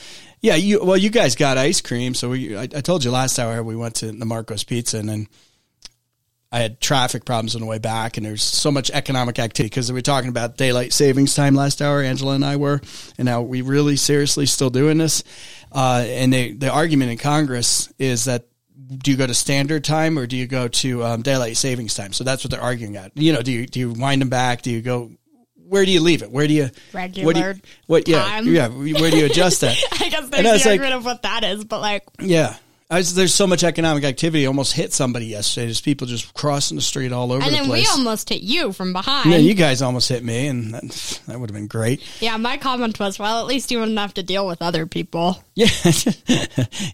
yeah, you well, you guys got ice cream. So we, I, I told you last hour we went to the Marcos Pizza, and then I had traffic problems on the way back, and there's so much economic activity because we were talking about daylight savings time last hour. Angela and I were, and now we really seriously still doing this. Uh, and they, the argument in Congress is that do you go to standard time or do you go to um, daylight savings time? So that's what they're arguing at. You know, do you do you wind them back? Do you go? Where do you leave it? Where do you What do you, Regular what? Yeah, time. yeah. Where do you adjust that? I guess there's the like- argument of what that is, but like, Yeah. I was, there's so much economic activity. it Almost hit somebody yesterday. There's people just crossing the street all over and the then we almost hit you from behind. Yeah, you guys almost hit me, and that, that would have been great. yeah, my comment was, well, at least you wouldn't have to deal with other people. Yeah,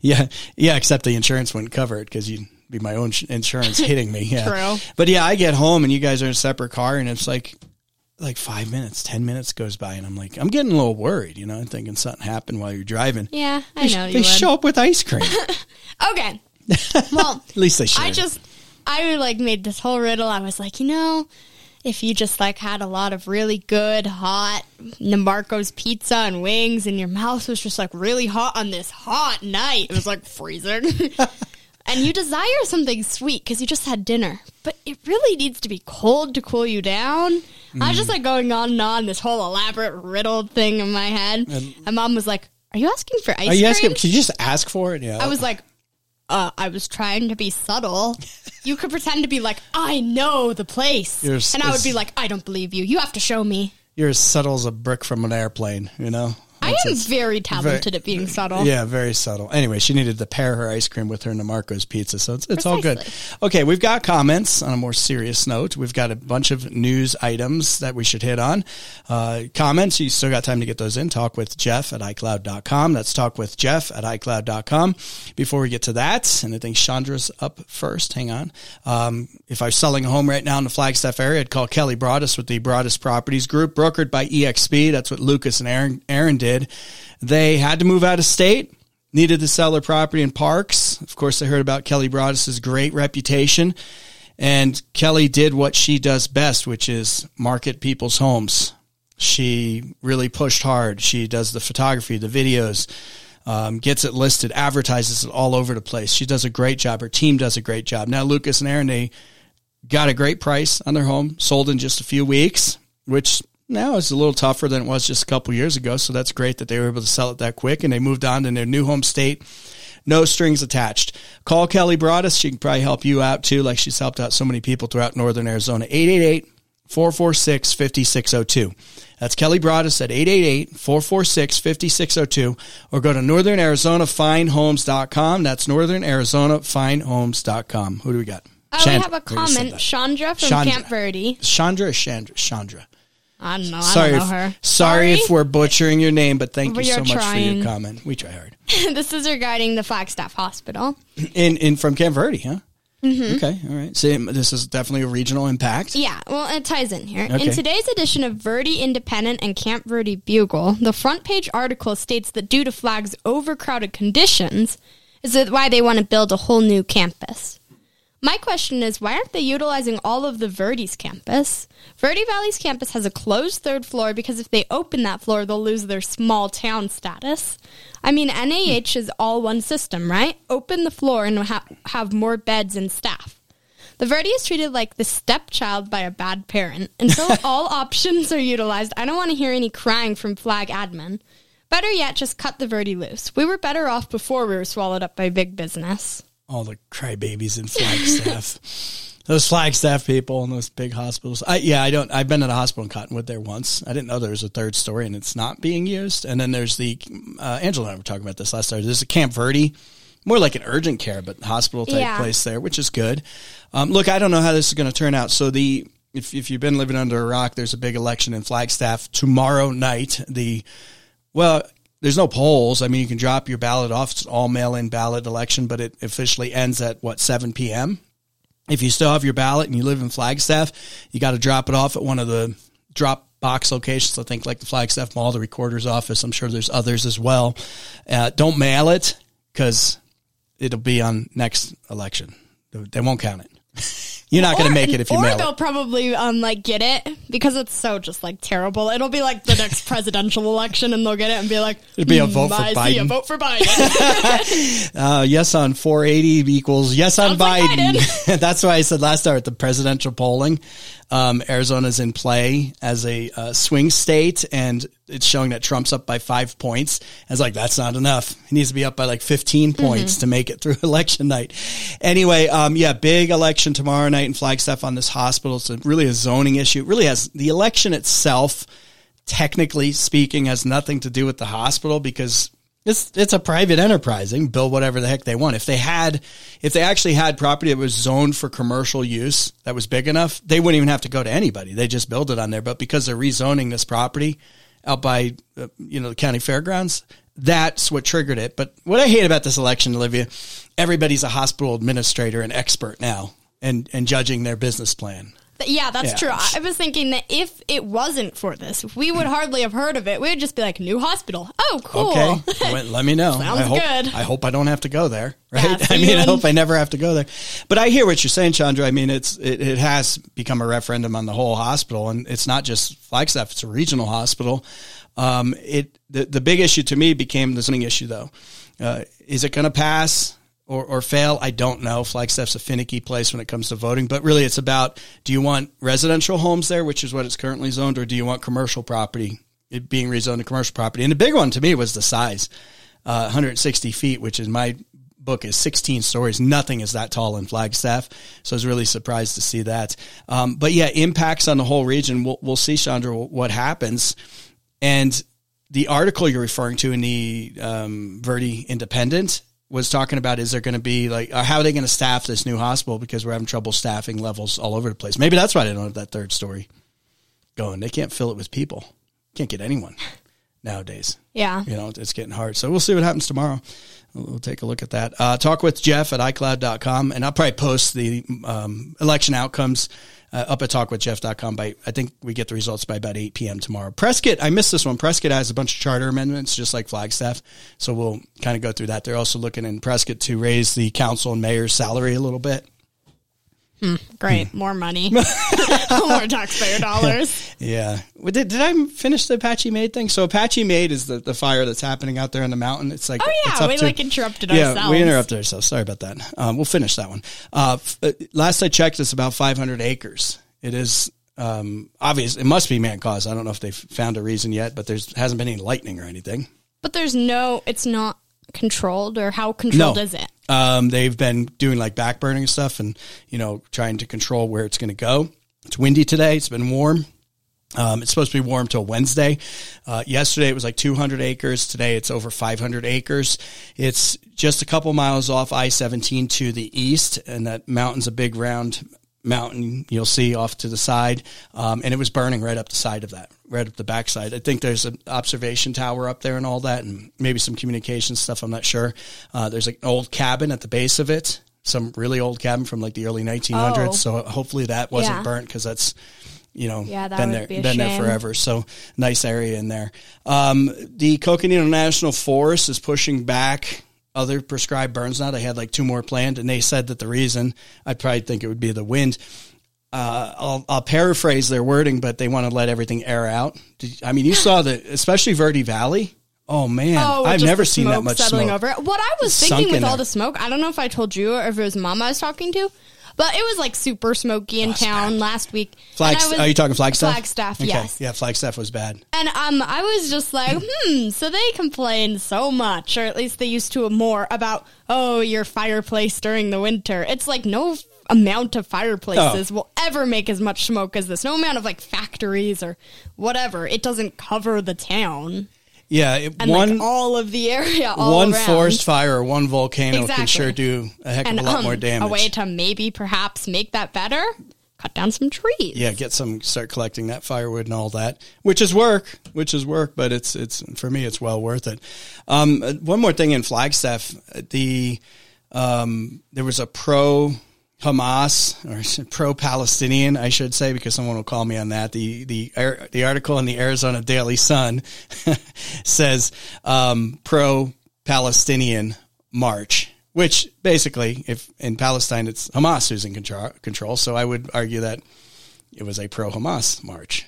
yeah, yeah. Except the insurance wouldn't cover it because you'd be my own insurance hitting me. Yeah, True. But yeah, I get home and you guys are in a separate car, and it's like like five minutes, ten minutes goes by, and I'm like, I'm getting a little worried. You know, I'm thinking something happened while you're driving. Yeah, I know they you would. show up with ice cream. Okay. Well, At least they should. I just, I like made this whole riddle. I was like, you know, if you just like had a lot of really good hot NiMarco's pizza and wings, and your mouth was just like really hot on this hot night, it was like freezing. and you desire something sweet because you just had dinner, but it really needs to be cold to cool you down. I was just like going on and on this whole elaborate riddle thing in my head, and mom was like, "Are you asking for ice Are you cream?" asking? Can you just ask for it? Yeah. I was like, uh, I was trying to be subtle. You could pretend to be like, I know the place. You're s- and I would be like, I don't believe you. You have to show me. you're as subtle as a brick from an airplane. You know. I am very talented at being subtle. Yeah, very subtle. Anyway, she needed to pair her ice cream with her NiMarco's pizza, so it's, it's all good. Okay, we've got comments on a more serious note. We've got a bunch of news items that we should hit on. Uh, comments, you still got time to get those in. Talk with Jeff at iCloud.com. That's talk with Jeff at iCloud.com. Before we get to that, and I think Chandra's up first. Hang on. Um, if I was selling a home right now in the Flagstaff area, I'd call Kelly Broadus with the Broadus Properties Group, brokered by EXP. That's what Lucas and Aaron, Aaron did. They had to move out of state needed to sell their property in parks. Of course, they heard about Kelly Broadus's great reputation. And Kelly did what she does best, which is market people's homes. She really pushed hard. She does the photography, the videos, um, gets it listed, advertises it all over the place. She does a great job. Her team does a great job. Now, Lucas and Aaron, they got a great price on their home, sold in just a few weeks, which now it's a little tougher than it was just a couple years ago. So that's great that they were able to sell it that quick and they moved on to their new home state. No strings attached. Call Kelly Broadus. She can probably help you out too, like she's helped out so many people throughout northern Arizona. 888 446 5602. That's Kelly Broadus at 888 446 5602 or go to northernarizonafinehomes.com. That's northernarizonafinehomes.com. Who do we got? Oh, we have a comment. Chandra from Chandra. Camp Verde. Chandra or Chandra? Chandra. I don't know. I Sorry, don't know if, her. sorry if we're butchering your name, but thank But you so much for your comment. We try hard. this is regarding the Flagstaff Hospital. In in from Camp Verde, huh? Mm-hmm. Okay, all right. So this is definitely a regional impact. Yeah, well, it ties in here. Okay. In today's edition of Verde Independent and Camp Verde Bugle, the front page article states that due to Flag's overcrowded conditions, is that why they want to build a whole new campus. My question is, why aren't they utilizing all of the Verde's campus? Verde Valley's campus has a closed third floor because if they open that floor, they'll lose their small town status. I mean, NAH is all one system, right? Open the floor and ha- have more beds and staff. The Verde is treated like the stepchild by a bad parent. Until all options are utilized, I don't want to hear any crying from Flag admin. Better yet, just cut the Verde loose. We were better off before we were swallowed up by big business. All the crybabies in Flagstaff. those Flagstaff people in those big hospitals. I, yeah, I don't. I've been at a hospital in Cottonwood there once. I didn't know there was a third story and it's not being used. And then there's the uh, Angela and I were talking about this last time. There's a Camp Verde, more like an urgent care, but hospital type Yeah. place there, which is good. Um, look, I don't know how this is going to turn out. So the if if you've been living under a rock, there's a big election in Flagstaff tomorrow night. The well, there's no polls. I mean, you can drop your ballot off. It's all mail in ballot election, but it officially ends at what, 7 p.m. If you still have your ballot and you live in Flagstaff, you got to drop it off at one of the drop box locations. I think like the Flagstaff Mall, the Recorder's Office. I'm sure there's others as well. Uh, don't mail it because it'll be on next election. They won't count it. You're not going to make it if you or mail they'll it. probably um like get it because it's so just like terrible. It'll be like the next presidential election, and they'll get it and be like, It'd be a "Hmm, vote for I see a Biden." vote for Biden. Uh, yes on 480 equals yes on Sounds like Biden. That's why I said last hour at the presidential polling, um, Arizona's in play as a uh, swing state, and it's showing that Trump's up by five points. I was like, that's not enough. He needs to be up by like 15 points to make it through election night. Anyway, um, yeah, big election tomorrow night in Flagstaff on this hospital. It's a, really a zoning issue. It really has the election itself technically speaking has nothing to do with the hospital because it's it's a private enterprise. They can build whatever the heck they want. If they had, if they actually had property that was zoned for commercial use that was big enough, they wouldn't even have to go to anybody. They just build it on there. But because they're rezoning this property out by uh, you know the county fairgrounds, that's what triggered it. But what I hate about this election, Olivia, everybody's a hospital administrator and expert now, and and judging their business plan. Yeah, that's Yeah. true. I was thinking that if it wasn't for this, we would hardly have heard of it. We'd just be like, new hospital. Oh, cool. Okay, let me know. Sounds I hope, good. I hope I don't have to go there. Right? Yeah, I mean, I hope I never have to go there. But I hear what you're saying, Chandra. I mean, it's it, it has become a referendum on the whole hospital, and it's not just Flagstaff; it's a regional hospital. Um, it the the big issue to me became the zoning issue, though. Uh, is it going to pass? Or, or fail, I don't know. Flagstaff's a finicky place when it comes to voting, but really it's about do you want residential homes there, which is what it's currently zoned, or do you want commercial property it being rezoned to commercial property? And the big one to me was the size, uh, 160 feet, which in my book is 16 stories. Nothing is that tall in Flagstaff, so I was really surprised to see that. Um, but yeah, impacts on the whole region. We'll, we'll see, Chandra, what happens. And the article you're referring to in the um, Verde Independent was talking about is there going to be like uh, how are they going to staff this new hospital because we're having trouble staffing levels all over the place. Maybe that's why they don't have that third story going. They can't fill it with people. Can't get anyone nowadays. Yeah. You know, it's getting hard. So we'll see what happens tomorrow. We'll, we'll take a look at that. Uh, talk with Jeff at iCloud.com, and I'll probably post the um, election outcomes uh, up at talkwithjeff.com by, I think we get the results by about 8 p.m. tomorrow. Prescott, I missed this one. Prescott has a bunch of charter amendments, just like Flagstaff. So we'll kind of go through that. They're also looking in Prescott to raise the council and mayor's salary a little bit. Great. Hmm. More money. More taxpayer dollars. Yeah. Did, did I finish the Apache Maid thing? So Apache Maid is the, the fire that's happening out there on the mountain. It's like, Oh, yeah. We to- like interrupted yeah, ourselves. we interrupted ourselves. Sorry about that. Um, we'll finish that one. Uh, f- uh, last I checked, it's about 500 acres. It is um, obvious. It must be man caused. I don't know if they've found a reason yet, but there's hasn't been any lightning or anything. But there's no, it's not controlled, or how controlled is it? Um, they've been doing like backburning and stuff, and you know trying to control where it's going to go. It's windy today. It's been warm. Um, it's supposed to be warm till Wednesday. Uh, yesterday it was like 200 acres. Today it's over 500 acres. It's just a couple miles off I-17 to the east, and that mountain's a big round mountain you'll see off to the side. Um, and it was burning right up the side of that, right up the backside. I think there's an observation tower up there and all that, and maybe some communication stuff. I'm not sure. Uh, there's an old cabin at the base of it. Some really old cabin from like the early 1900s. Oh. So hopefully that wasn't Yeah. burnt because that's you know, Yeah, that been there, be been there forever. So nice area in there. Um, the Coconino National Forest is pushing back other prescribed burns now. They had like two more planned, and they said that the reason I probably think it would be the wind. Uh, I'll, I'll paraphrase their wording, but they want to let everything air out. Did, I mean, you saw the, especially Verde Valley. Oh man, Oh, I've never seen that much settling smoke. over it. What I was thinking in with all there. the smoke, I don't know if I told you or if it was Mama I was talking to, but it was like super smoky in it's town last week. Was- are you talking Flagstaff? Flagstaff, Okay. yes. Yeah, Flagstaff was bad. And um, I was just like, hmm. So they complain so much, or at least they used to more about, oh, your fireplace during the winter. It's like no f- amount of fireplaces Oh. will ever make as much smoke as this. No amount of like factories or whatever. It doesn't cover the town Yeah, it, and one like all of the area. All one around. forest fire or one volcano can sure do a heck of a lot um, more damage. a way to maybe perhaps make that better. Cut down some trees. yeah, get some start collecting that firewood and all that, which is work, which is work, but it's it's for me it's well worth it. Um, uh, one more thing in Flagstaff, uh, the um, there was a pro Hamas or pro-Palestinian, I should say, because someone will call me on that. The the the article in the Arizona Daily Sun says um, pro-Palestinian march, which basically, if in Palestine it's Hamas who's in control, control, so I would argue that it was a pro-Hamas march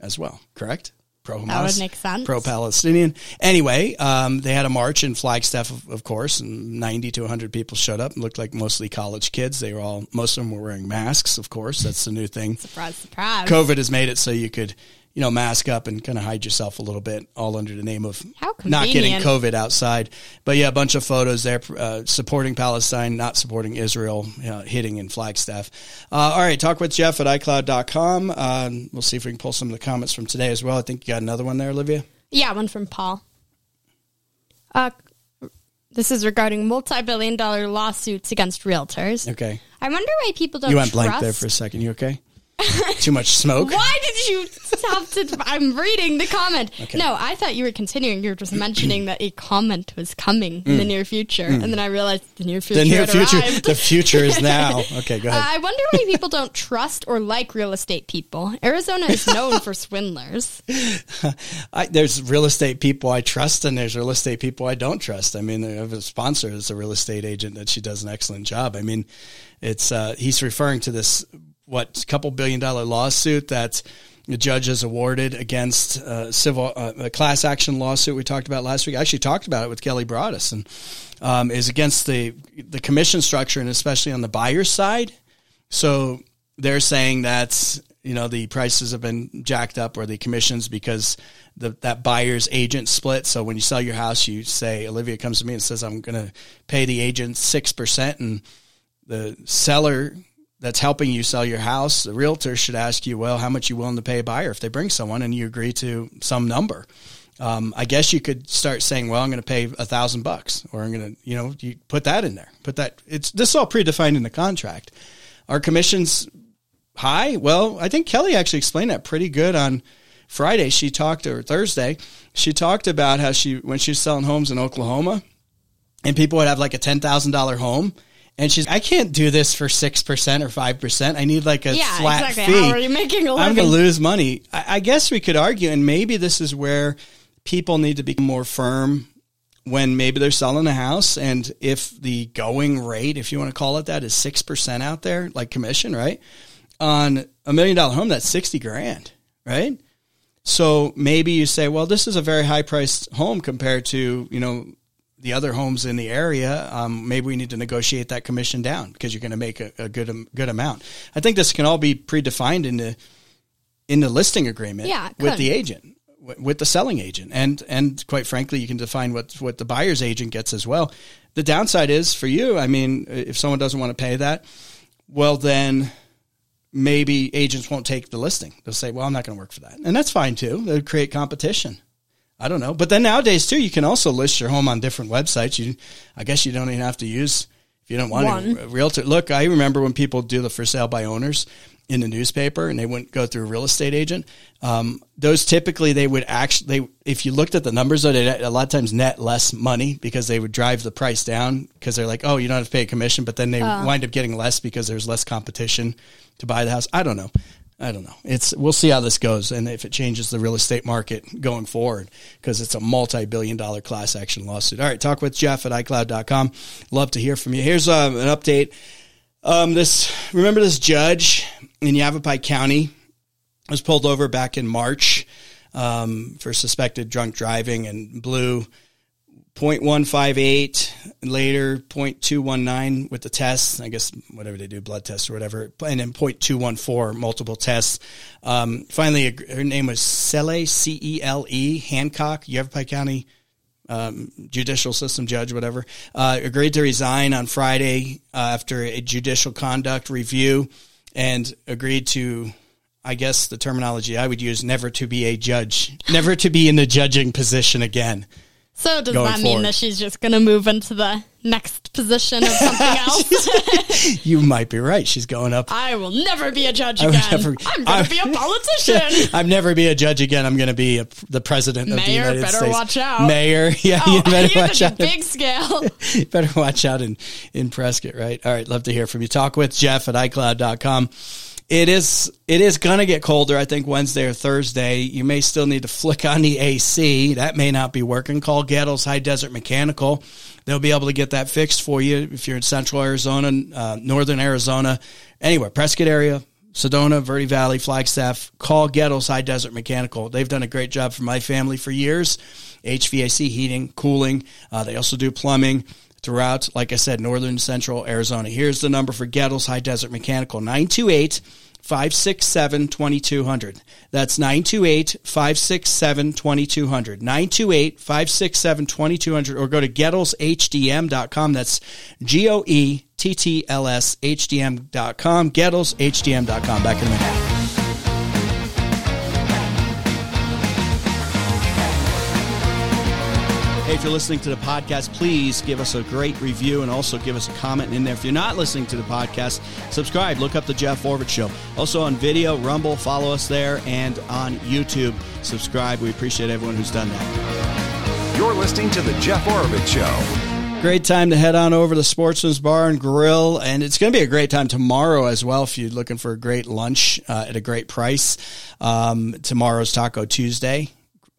as well. Correct? Pro Hamas. That would make sense. Pro Palestinian. Anyway, um, they had a march in Flagstaff, of, of, course, and 90 to 100 people showed up. It looked like mostly college kids. They were all, most of them were wearing masks, of course. That's the new thing. surprise, surprise. COVID has made it so you could you know, mask up and kind of hide yourself a little bit, all under the name of not getting COVID outside. But yeah, a bunch of photos there uh, supporting Palestine, not supporting Israel, uh, hitting in Flagstaff. Uh, all right, talk with Jeff at iCloud.com. Um, we'll see if we can pull some of the comments from today as well. I think you got another one there, Olivia. Yeah, one from Paul. Uh, this is regarding multi-billion dollar lawsuits against realtors. Okay. I wonder why people don't. You went trust- blank there for a second. You okay? Too much smoke. Why did you stop to? I'm reading the comment. Okay. No, I thought you were continuing. You were just mentioning that a comment was coming in the mm. near future, mm. and then I realized the near future. The near future. Arrived. The future is now. Okay, go ahead. Uh, I wonder why people don't trust or like real estate people. Arizona is known for swindlers. I, there's real estate people I trust, and there's real estate people I don't trust. I mean, I have a sponsor that's a real estate agent that she does an excellent job. I mean, it's uh, he's referring to this what couple billion dollar lawsuit that the judge has awarded against uh, civil uh, a class action lawsuit we talked about last week. I actually talked about it with Kelly Broadus, and um, is against the the commission structure and especially on the buyer's side. So they're saying that you know the prices have been jacked up or the commissions because the, that buyer's agent split. So when you sell your house, you say Olivia comes to me and says I'm going to pay the agent six percent, and the seller that's helping you sell your house, the realtor should ask you, well, how much you willing to pay a buyer if they bring someone and you agree to some number. Um, I guess you could start saying, well, I'm going to pay a thousand bucks, or I'm going to, you know, you put that in there. Put that. It's this is all predefined in the contract. Our commissions high? Well, I think Kelly actually explained that pretty good on Friday. She talked or Thursday. She talked about how she when she was selling homes in Oklahoma, and people would have like a ten thousand dollar home and she's, I can't do this for 6% or 5%. I need like a yeah, flat exactly. fee. How are you making a living? I'm going to lose money. I, I guess we could argue, and maybe this is where people need to be more firm when maybe they're selling a house. And if the going rate, if you want to call it that, is 6% out there, like commission, right? On a million dollar home, that's 60 grand, right? So maybe you say, well, this is a very high priced home compared to, you know, the other homes in the area, um, maybe we need to negotiate that commission down because you're going to make a, a, good good amount. I think this can all be predefined in the in the listing agreement yeah, with the agent, with the selling agent, and and quite frankly, you can define what what the buyer's agent gets as well. The downside is for you. I mean, if someone doesn't want to pay that, well then maybe agents won't take the listing. They'll say, "Well, I'm not going to work for that," and that's fine too. They'll create competition. I don't know. But then nowadays too, you can also list your home on different websites. You, I guess you don't even have to use if you don't want One. a realtor. Look, I remember when people do the for sale by owners in the newspaper and they wouldn't go through a real estate agent. Um, those typically they would actually, they, if you looked at the numbers, they a lot of times net less money because they would drive the price down because they're like, oh, you don't have to pay a commission, but then they uh. wind up getting less because there's less competition to buy the house. I don't know. I don't know. It's we'll see how this goes and if it changes the real estate market going forward because it's a multi-billion dollar class action lawsuit. All right, talk with Jeff at iCloud.com. Love to hear from you. Here's uh, an update. Um, this remember this judge in Yavapai County was pulled over back in March um, for suspected drunk driving and blew 0.158 later 0.219 with the tests i guess whatever they do blood tests or whatever and then 0.214 multiple tests um, finally her name was cele c-e-l-e hancock yavapai county um, judicial system judge whatever uh, agreed to resign on friday uh, after a judicial conduct review and agreed to I guess the terminology I would use never to be a judge, never to be in the judging position again. So does that mean forward. that she's just going to move into the next position of something else? You might be right. She's going up. I will never be a judge again. Never, I'm going to be a politician. I'm never be a judge again. I'm going to be a, the president of the Mayor, United better States. watch out. Mayor, yeah, oh, you better watch out. big scale. You better watch out in, in Prescott, right? All right. Love to hear from you. Talk with Jeff at iCloud.com. It is, it is going to get colder. I think Wednesday or Thursday. You may still need to flick on the AC. That may not be working. Call Goettl's High Desert Mechanical. They'll be able to get that fixed for you if you're in central Arizona, uh, northern Arizona, anywhere, Prescott area, Sedona, Verde Valley, Flagstaff. Call Goettl's High Desert Mechanical. They've done a great job for my family for years. HVAC, heating, cooling. Uh, they also do plumbing throughout, like I said, northern central Arizona. Here's the number for Goettl's High Desert Mechanical 928 567 2200. That's 928 567 2200. 928 567 2200 or go to GoettlsHDM.com. That's G O E T T L S HDM.com. GoettlsHDM.com. Back in a minute. Hey, if you're listening to the podcast, please give us a great review and also give us a comment in there. If you're not listening to the podcast, subscribe. Look up the Jeff Oravits Show. Also on video, Rumble, follow us there, and on YouTube, subscribe. We appreciate everyone who's done that. You're listening to The Jeff Oravits Show. Great time to head on over to Sportsman's Bar and Grill, and it's going to be a great time tomorrow as well if you're looking for a great lunch uh, at a great price. Um, tomorrow's Taco Tuesday.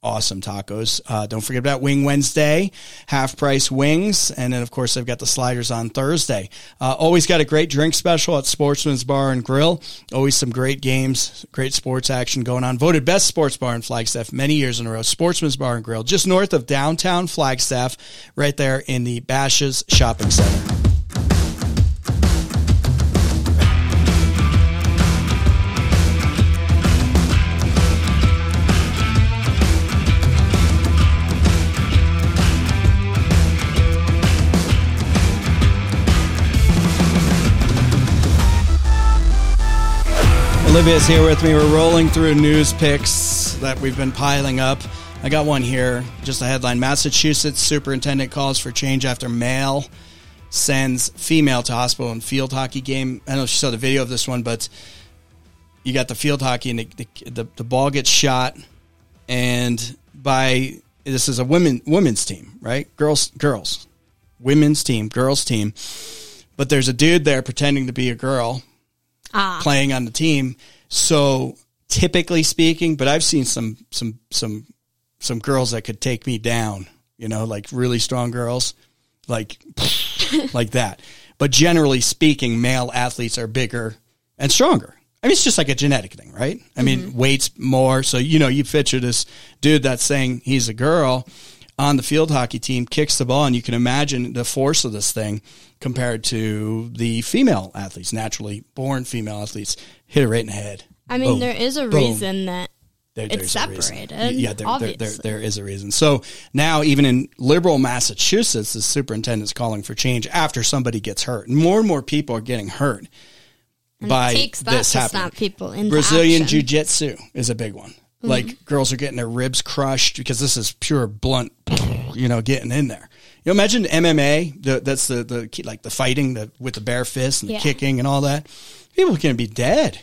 Awesome tacos. Uh, don't forget about Wing Wednesday, half price wings. And then, of course, they've got the sliders on Thursday. Uh, always got a great drink special at Sportsman's Bar and Grill. Always some great games, great sports action going on. Voted best sports bar in Flagstaff many years in a row. Sportsman's Bar and Grill, just north of downtown Flagstaff, right there in the Bashas Shopping Center. Olivia's here with me. We're rolling through news picks that we've been piling up. I got one here, just a headline. Massachusetts superintendent calls for change after male sends female to hospital in field hockey game. I know you saw the video of this one, but you got the field hockey and the, the, the, the ball gets shot and by this is a women women's team, right? Girls girls. Women's team, girls team. But there's a dude there pretending to be a girl Ah. playing on the team. So typically speaking, but I've seen some some some some girls that could take me down, you know, like really strong girls, like like that. But generally speaking, male athletes are bigger and stronger. I mean, it's just like a genetic thing, right? I mean, weights more. So, you know, you picture this dude that's saying he's a girl on the field hockey team, kicks the ball, and you can imagine the force of this thing compared to the female athletes, naturally born female athletes, hit it right in the head. I mean, Boom. there is a Boom. reason that There- It's there's a reason. separated, Yeah, there, there, there, there is a reason. So now, even in liberal Massachusetts, the superintendent's calling for change after somebody gets hurt. More and more people are getting hurt and by it takes that this happening. people Brazilian jiu-jitsu is a big one. Mm-hmm. Like girls are getting their ribs crushed because this is pure blunt, you know, getting in there. You know, imagine MMA. The, that's the the like the fighting the, with the bare fist and the Yeah. kicking and all that. People can be dead.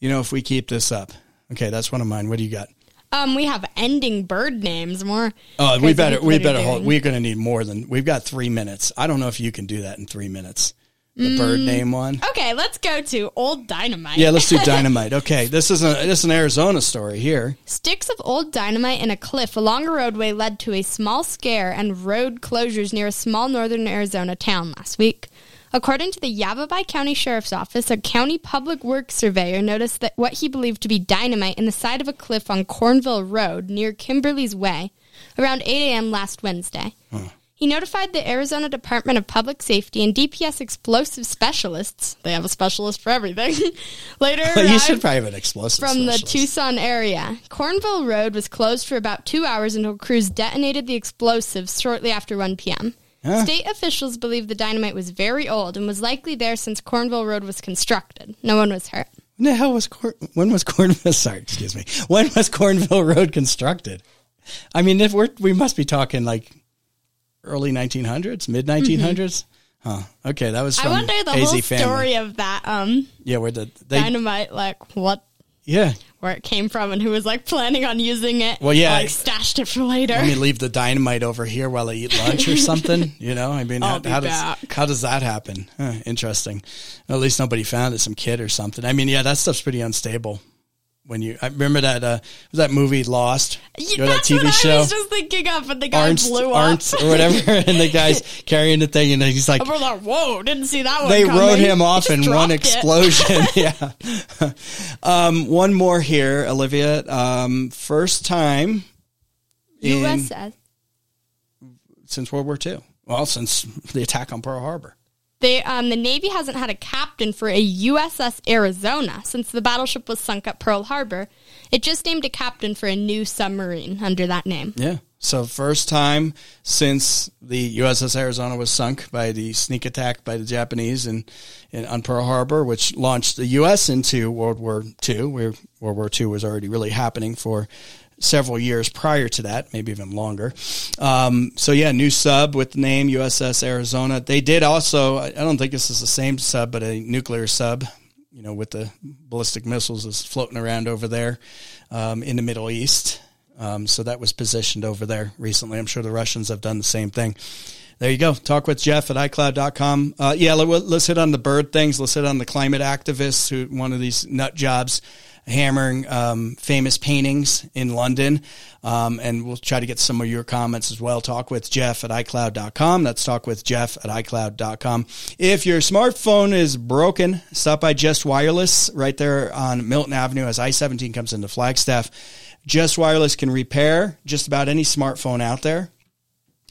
You know, if we keep this up. Okay, that's one of mine. What do you got? Um, we have ending bird names. More. Oh, we better we better hold. We're going to need more than we've got three minutes. I don't know if you can do that in three minutes. The bird Mm. name one. Okay, let's go to Old Dynamite. Yeah, let's do dynamite. Okay, this is a this is an Arizona story here. Sticks of old dynamite in a cliff along a roadway led to a small scare and road closures near a small northern Arizona town last week. According to the Yavapai County Sheriff's Office, a county public works surveyor noticed that what he believed to be dynamite in the side of a cliff on Cornville Road near Kimberly's Way around 8 a.m. last Wednesday. He notified the Arizona Department of Public Safety and DPS explosive specialists. They have a specialist for everything. Later, you should probably have an explosive from the. Tucson area. Cornville Road was closed for about two hours until crews detonated the explosives shortly after 1 p.m. Huh. State officials believe the dynamite was very old and was likely there since Cornville Road was constructed. No one was hurt. When the hell was Corn? When was Cornville? Sorry, excuse me. When was Cornville Road constructed? I mean, if we're we must be talking like early 1900s, mid 1900s. Huh. Okay, that was Mm-hmm. I wonder the AZ whole family. story of that um Yeah, where the they dynamite, like what yeah. where it came from and who was like planning on using it. Well, yeah, like stashed it for later. Let me leave the dynamite over here while I eat lunch or something. You know, I mean, how, how does how does that happen? Huh, interesting. At least nobody found it. Some kid or something. I mean, yeah, that stuff's pretty unstable. When you, I remember that uh, was that movie Lost, Yeah, You know, that that's TV what show. I was just thinking of, and the guy Arzt, blew up. Arzt or whatever, and the guy's carrying the thing, and he's like, And we're like, whoa, didn't see that one. they coming. wrote him off in one it. explosion. yeah. um, one more here, Olivia. Um, first time in, USS. since World War II. Well, since the attack on Pearl Harbor. They, um, the Navy hasn't had a captain for a USS Arizona since the battleship was sunk at Pearl Harbor. It just named a captain for a new submarine under that name. Yeah. So first time since the USS Arizona was sunk by the sneak attack by the Japanese in, in on Pearl Harbor, which launched the U.S. into World War II, where World War II was already really happening for several years prior to that, maybe even longer. Um, so yeah, new sub with the name USS Arizona. They did also. I don't think this is the same sub, but a nuclear sub. You know, with the ballistic missiles is floating around over there um, in the Middle East. Um, so that was positioned over there recently. I'm sure the Russians have done the same thing. There you go. Talk with Jeff at iCloud.com. Uh, yeah, let, let's hit on the bird things. Let's hit on the climate activists who, one of these nut jobs hammering um, famous paintings in London. Um, and we'll try to get some of your comments as well. Talk with Jeff at iCloud.com. That's talk with Jeff at iCloud.com. If your smartphone is broken, stop by Just Wireless right there on Milton Avenue as I 17 comes into Flagstaff. Just Wireless can repair just about any smartphone out there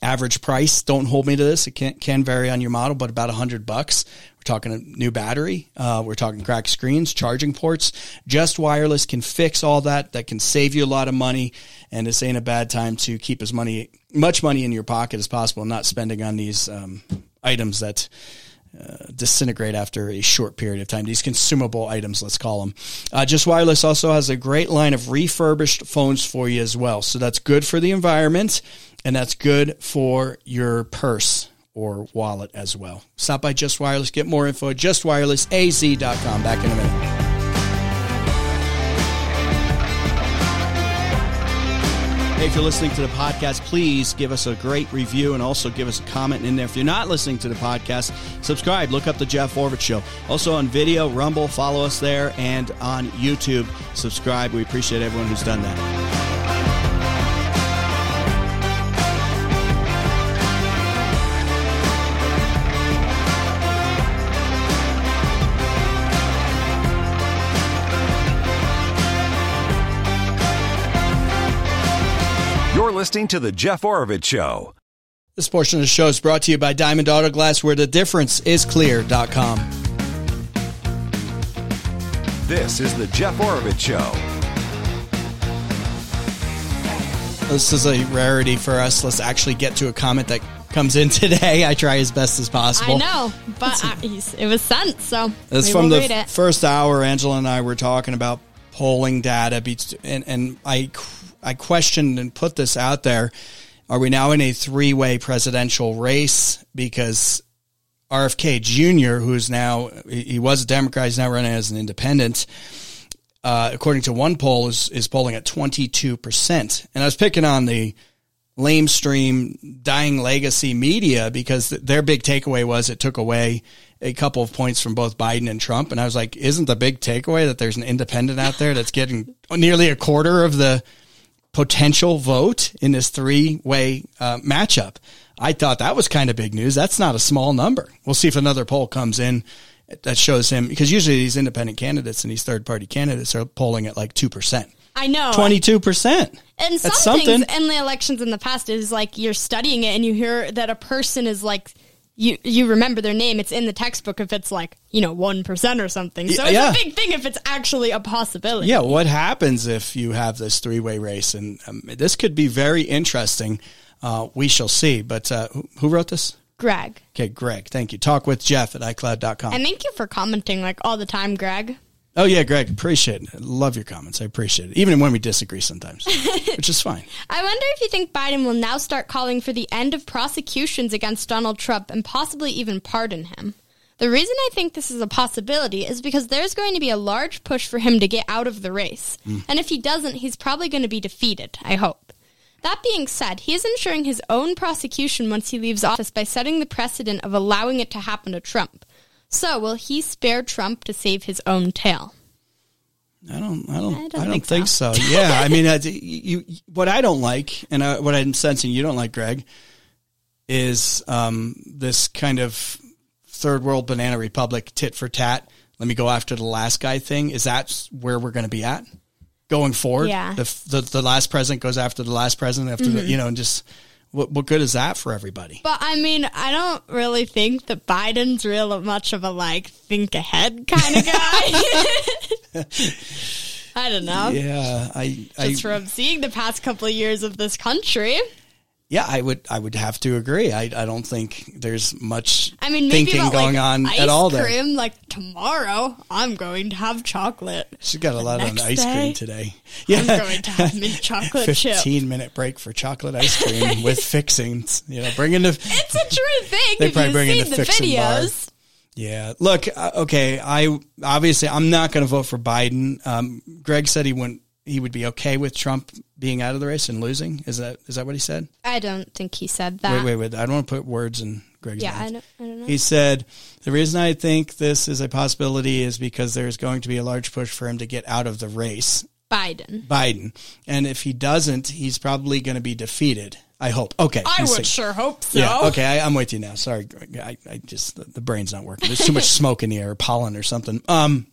average price. Don't hold me to this. It can can vary on your model, but about a hundred bucks. We're talking a new battery. Uh, we're talking cracked screens, charging ports. Just wireless can fix all that. That can save you a lot of money. And this ain't a bad time to keep as money, much money in your pocket as possible, not spending on these um, items that uh, disintegrate after a short period of time. These consumable items, let's call them. Uh, Just Wireless also has a great line of refurbished phones for you as well. So that's good for the environment and that's good for your purse or wallet as well. Stop by Just Wireless. Get more info at justwirelessaz.com. Back in a minute. Hey, if you're listening to the podcast, please give us a great review and also give us a comment in there. If you're not listening to the podcast, subscribe. Look up the Jeff Oravits Show. Also on video, Rumble, follow us there, and on YouTube, subscribe. We appreciate everyone who's done that. Listening to The Jeff Oravits Show. This portion of the show is brought to you by Diamond Auto Glass, where the difference is clear.com. This is The Jeff Oravits Show. This is a rarity for us. Let's actually get to a comment that comes in today. I try as best as possible. I know, but he's, it was sent, so It's from the read it. first hour. Angela and I were talking about polling data, be- and and I I questioned and put this out there: Are we now in a three way presidential race? Because RFK Jr., who's now he was a Democrat, he's now running as an independent. Uh, according to one poll, is is polling at twenty two percent, and I was picking on the lamestream dying legacy media because th- their big takeaway was it took away a couple of points from both Biden and Trump. And I was like, isn't the big takeaway that there's an independent out there that's getting nearly a quarter of the potential vote in this three way uh, matchup? I thought that was kind of big news. That's not a small number. We'll see if another poll comes in that shows him because usually these independent candidates and these third party candidates are polling at like 2%. I know. 22%. And some That's things something. in the elections in the past is like you're studying it and you hear that a person is like you you remember their name. It's in the textbook if it's like you know one percent or something. So it's Yeah. a big thing if it's actually a possibility. Yeah, what happens if you have this three way race? And um, this could be very interesting. Uh, we shall see. But uh, who, who wrote this? Greg. Okay, Greg. Thank you. Talk with Jeff at iCloud.com. And thank you for commenting like all the time, Greg. Oh yeah, Greg, appreciate it. Love your comments. I appreciate it, even when we disagree sometimes, which is fine. I wonder if you think Biden will now start calling for the end of prosecutions against Donald Trump and possibly even pardon him. The reason I think this is a possibility is because there's going to be a large push for him to get out of the race. Hmm. And if he doesn't, he's probably going to be defeated, I hope. That being said, he is ensuring his own prosecution once he leaves office by setting the precedent of allowing it to happen to Trump. So, will he spare Trump to save his own tail? I don't. I don't. I I don't, don't think, think so. yeah, I mean, uh, you, you. What I don't like, and I, what I'm sensing you don't like, Greg, is um, this kind of third world banana republic tit for tat. Let me go after the last guy thing. Is that where we're going to be at going forward? Yeah. The, the the last president goes after the last president after the, you know, and just what what good is that for everybody? But I mean, I don't really think that Biden's real much of a like think ahead kind of guy. I don't know. Yeah, I, I Just from seeing the past couple of years of this country. Yeah, I would I would have to agree. I I don't think there's much I mean, maybe thinking about, going like, on ice at all there. cream, Like tomorrow, I'm going to have chocolate. She's got a lot on next ice day, cream today. Yeah. I'm going to have mint chocolate chip. Fifteen minute break for chocolate ice cream with fixings. You know, bring in the. It's a true thing. They probably bring in the the, fixin' bar. videos. Yeah, look, uh, okay. I obviously I'm not going to vote for Biden. Um, Greg said he wouldn't. He would be okay with Trump being out of the race and losing. Is that is that what he said? I don't think he said that. Wait, wait, wait. I don't want to put words in Greg's Yeah, mouth. I don't, I don't know. He said, The reason I think this is a possibility is because there's going to be a large push for him to get out of the race, Biden. Biden. And if he doesn't, he's probably going to be defeated. I hope. Okay. I would saying- sure hope so. Yeah, okay, I, I'm with you now. Sorry, I, I just, the, the brain's not working. There's too much smoke in the air, pollen or something. Um,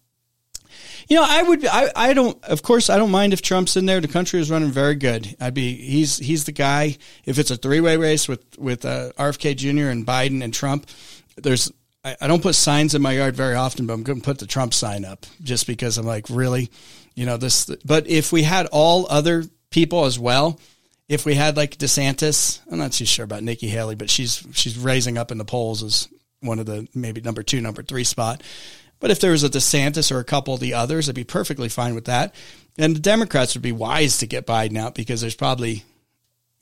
you know, I would, I, I don't, of course, I don't mind if Trump's in there. The country is running very good. I'd be, he's, he's the guy. If it's a three way race with, with, uh, RFK Jr. and Biden and Trump, there's, I, I don't put signs in my yard very often, but I'm going to put the Trump sign up just because I'm like, really, you know, this, but if we had all other people as well, if we had like DeSantis, I'm not too sure about Nikki Haley, but she's, she's raising up in the polls as one of the maybe number two, number three spot. But if there was a DeSantis or a couple of the others, I'd be perfectly fine with that. And the Democrats would be wise to get Biden out because there's probably,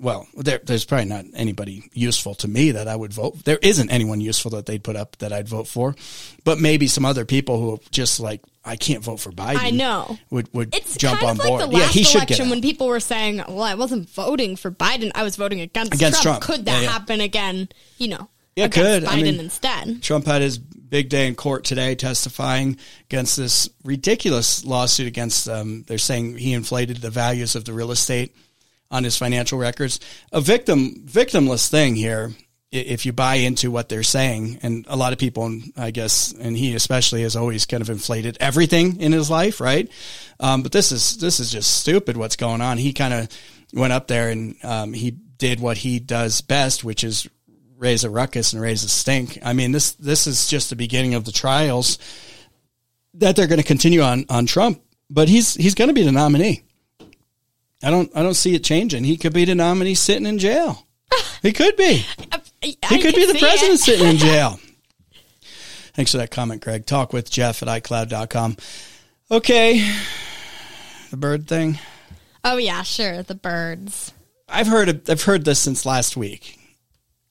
well, there, there's probably not anybody useful to me that I would vote. There isn't anyone useful that they'd put up that I'd vote for, but maybe some other people who are just like, I can't vote for Biden. I know. Would, would It's jump kind on of board. like the yeah, he should get election out. when people were saying, "Well, I wasn't voting for Biden; I was voting against, Against Trump. Trump. Could that Yeah, yeah. happen again? You know, Yeah, it against could. I Biden mean- instead. Trump had his big day in court today testifying against this ridiculous lawsuit against um, they're saying he inflated the values of the real estate on his financial records. A victim victimless thing here if you buy into what they're saying and a lot of people I guess and he especially has always kind of inflated everything in his life, right? Um, but this is this is just stupid what's going on. He kind of went up there and um, he did what he does best, which is raise a ruckus and raise a stink. I mean, this this is just the beginning of the trials that they're going to continue on on Trump. But he's he's going to be the nominee. I don't I don't see it changing. He could be the nominee sitting in jail. He could be. He could be the president it. sitting in jail. Thanks for that comment, Greg. Talk with Jeff at iCloud.com. Okay. The bird thing. Oh yeah, sure. The birds. I've heard I've heard this since last week,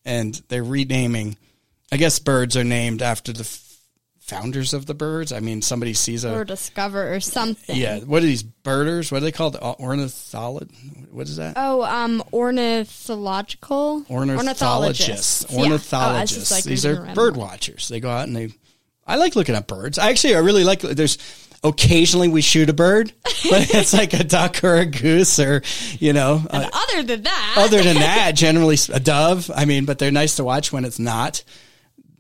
and they're renaming. I guess birds are named after the f- founders of the birds. I mean, somebody sees a or discover or something. yeah. What are these birders? What are they called? Ornithologist? What is that? Oh, um, ornithological Ornithologists. Yeah. Oh, I was just, Ornithologists. like, These are bird watchers. They go out and they. I like looking at birds. I actually, I really like. There's occasionally we shoot a bird, but it's like a duck or a goose or you know. uh, Other than that, other than that, generally a dove. I mean, but they're nice to watch when it's not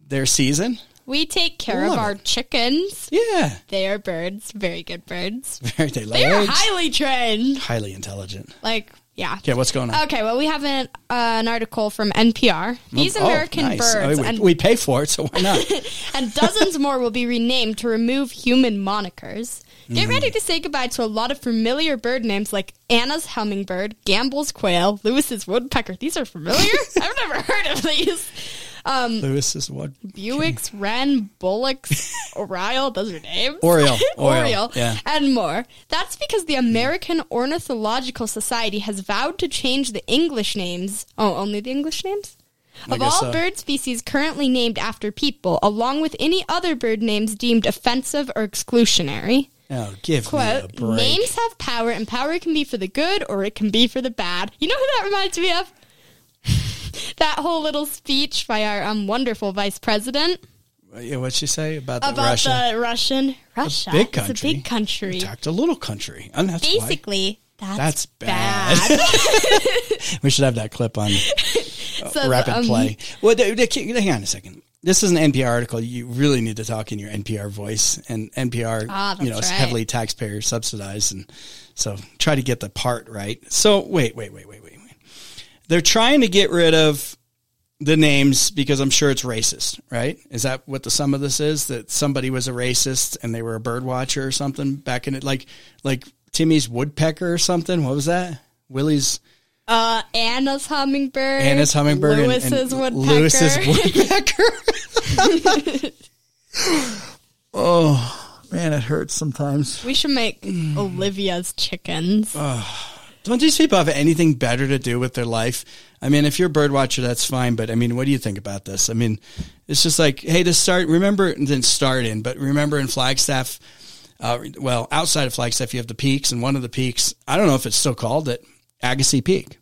their season. we take care Love of our it. chickens. Yeah, They are birds, very good birds. very they lay They are eggs. highly trained. highly intelligent. Like, yeah. Okay, what's going on? Okay, well, we have an, uh, an article from NPR. These Oh, American nice. birds Oh, we, and, we pay for it, so why not? and dozens more will be renamed to remove human monikers. Get Hmm. ready to say goodbye to a lot of familiar bird names like Anna's hummingbird, Gambel's quail, Lewis's woodpecker. These are familiar? I've never heard of these. Um, Lewis is what? Bewick's, Wren, Bullock's, Oriole, those are names. Oriole, Oriole, yeah. and more. That's because the American Ornithological Society has vowed to change the English names. Oh, only the English names? I Of all so. bird species currently named after people, along with any other bird names deemed offensive or exclusionary. Oh, give me a break. names have power, and power can be for the good or it can be for the bad. You know who that reminds me of? That whole little speech by our um, wonderful vice president Yeah, what'd she say about the about Russia? the Russian Russia. big It's a country. big country. Attacked a little country. And that's why. Basically, that's, That's bad. we should have that clip on So, rapid um, play. Well, the, the, hang on a second. This is an NPR article. You really need to talk in your NPR voice, and NPR, Ah, you know, is heavily taxpayer subsidized, and so try to get the part right. So wait, wait, wait. They're trying to get rid of the names because I'm sure it's racist, right? Is that what the sum of this is? That somebody was a racist and they were a bird watcher or something back in it, like like Timmy's woodpecker or something. What was that? Willie's Uh, Anna's hummingbird. Anna's hummingbird Lewis's and, woodpecker. Lewis's woodpecker. oh man, it hurts sometimes. we should make. Olivia's chickens. Don't these people have anything better to do with their life? I mean, if you're a bird watcher, that's fine. But I mean, what do you think about this? I mean, it's just like, hey, to start, remember, didn't start in, but remember in Flagstaff, uh, well, outside of Flagstaff, you have the peaks, and one of the peaks, I don't know if it's still called it, Agassiz Peak.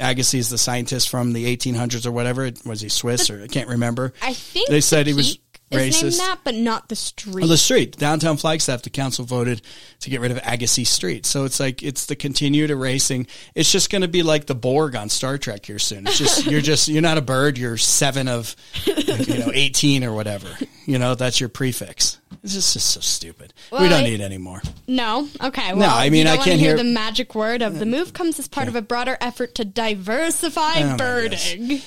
Agassiz is the scientist from the 1800s or whatever. Was he Swiss or I can't remember? I think they said he was is named that, but not the street. Well, the street, downtown Flagstaff, the council voted to get rid of Agassiz Street. So it's like it's the continued erasing. It's just going to be like the Borg on Star Trek here soon. It's just you're just you're not a bird. You're seven of you know eighteen or whatever. You know that's your prefix. This is just so stupid. we don't I- need any more. No. Okay. Well, I mean, I can't hear hear- the magic word of the move comes as part of a broader effort to diversify Oh, birding.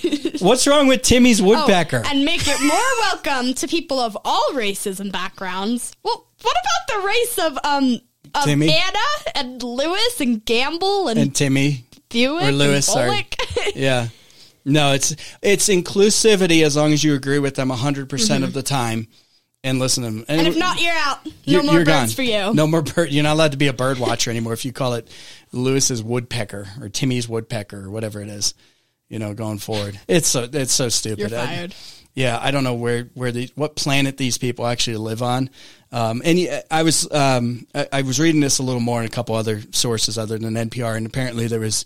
What's wrong with Timmy's woodpecker? Oh, and make it more welcome to people of all races and backgrounds. Well, what about the race of um of Timmy? Anna and Lewis and Gamble and, and Timmy Buick or Lewis, and sorry. Yeah. No, it's it's inclusivity as long as you agree with them 100% of the time and listen to them. and if not, you're out. No You're- more you're birds gone. for you. No more bird. You're not allowed to be a bird watcher anymore if you call it Lewis's woodpecker or Timmy's woodpecker or whatever it is. You know, going forward, it's so it's so stupid. You're I- fired. yeah, I don't know where where the what planet these people actually live on. Um, and y- I was um, I, I was reading this a little more in a couple other sources other than NPR, and apparently there was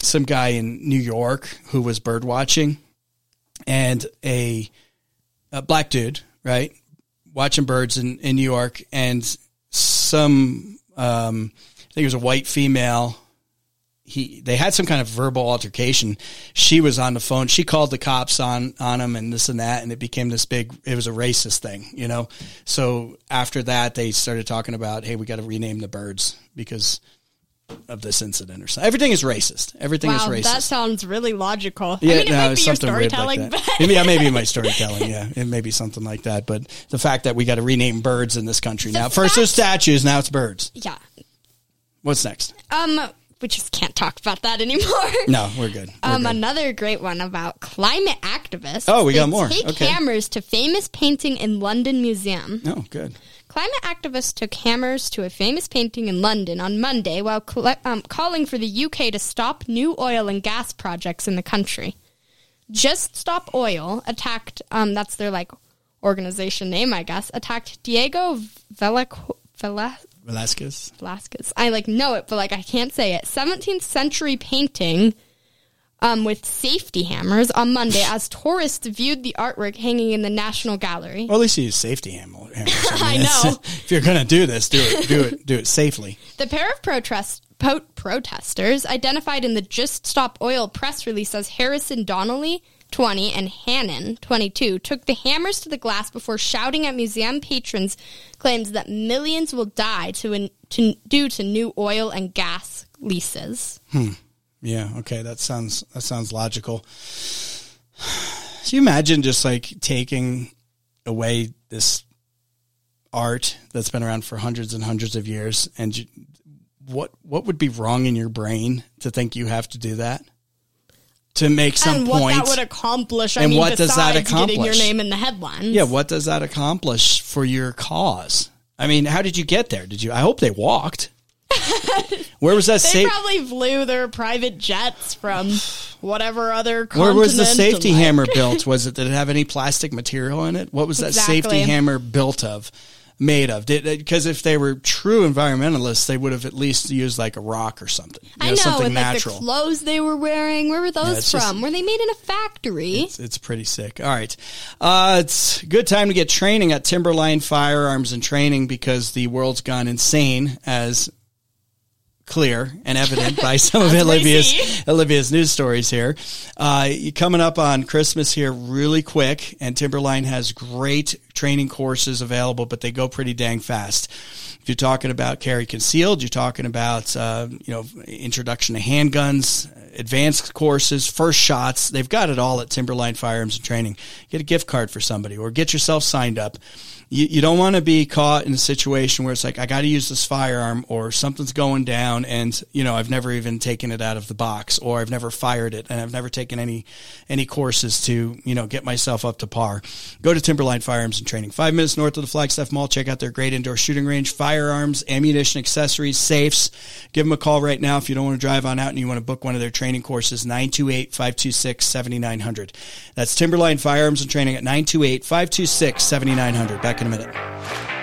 some guy in New York who was bird watching, and a, a black dude, right, watching birds in, in New York, and some um, I think it was a white female he they had some kind of verbal altercation. She was on the phone. She called the cops on on him and this and that, and it became this big. It was a racist thing, you know. So after that, they started talking about, hey, we got to rename the birds because of this incident or something. Everything is racist. Everything Wow, is racist. that sounds really logical. Yeah, I mean, it no, might be something weird storytelling, like that. but Maybe, yeah, maybe my storytelling. Yeah, it may be something like that. But the fact that we got to rename birds in this country now. First, it was statues. Now it's birds. yeah. What's next? Um, we just can't talk about that anymore. No, we're good. We're Um, good. another great one about climate activists. Oh, we got more. Take Okay. hammers to famous painting in London Museum. Oh, good. Climate activists took hammers to a famous painting in London on Monday while colle- um, calling for the UK to stop new oil and gas projects in the country. Just Stop Oil attacked, um, that's their like organization name, I guess, attacked Diego Velac- Vela- Velasquez. Velasquez. I like know it, but like I can't say it. 17th century painting um, with safety hammers on Monday as tourists viewed the artwork hanging in the National Gallery. Well, at least you use safety hammer- hammers. I it's- know. if you're gonna do this, do it, do it, do it safely. The pair of protest, po- protesters, identified in the Just Stop Oil press release as Harrison Donnelly, 20, and Hanan, 22, took the hammers to the glass before shouting at museum patrons claims that millions will die to, to due to new oil and gas leases. Hmm. Yeah. Okay. That sounds that sounds logical. So you imagine just like taking away this art that's been around for hundreds and hundreds of years, and you, what what would be wrong in your brain to think you have to do that? To make some and what point. that would accomplish. I And mean, what does that accomplish? getting your name in the headlines. yeah, what does that accomplish for your cause? I mean, how did you get there? Did you? I hope they walked. Where was that They safe? probably flew their private jets from whatever other Where was the safety like- hammer built? Was it? Did it have any plastic material in it? What was that Exactly. safety hammer built of? Made of? Because if they were true environmentalists, they would have at least used like a rock or something. You I know, something like natural. the clothes they were wearing. Where were those it's from? just- were they made in a factory? It's, it's pretty sick. All right. Uh, it's a good time to get training at Timberline Firearms and Training because the world's gone insane as clear and evident by some of Olivia's. Olivia's news stories here. Uh, coming up on Christmas here really quick and Timberline has great training courses available, but they go pretty dang fast. If you're talking about carry concealed, you're talking about, uh, you know, introduction to handguns, advanced courses, first shots. They've got it all at Timberline Firearms and Training. Get a gift card for somebody or get yourself signed up. You, you don't want to be caught in a situation where it's like, I got to use this firearm or something's going down and, you know, I've never even taken it out of the box or I've never fired it and I've never taken any, any courses to, you know, get myself up to par. Go to Timberline Firearms and Training. Five minutes north of the Flagstaff Mall. Check out their great indoor shooting range, firearms, ammunition, accessories, safes. Give them a call right now if you don't want to drive on out and you want to book one of their training courses, 928-526-7900. That's Timberline Firearms and Training at 928-526-7900. Back in a minute.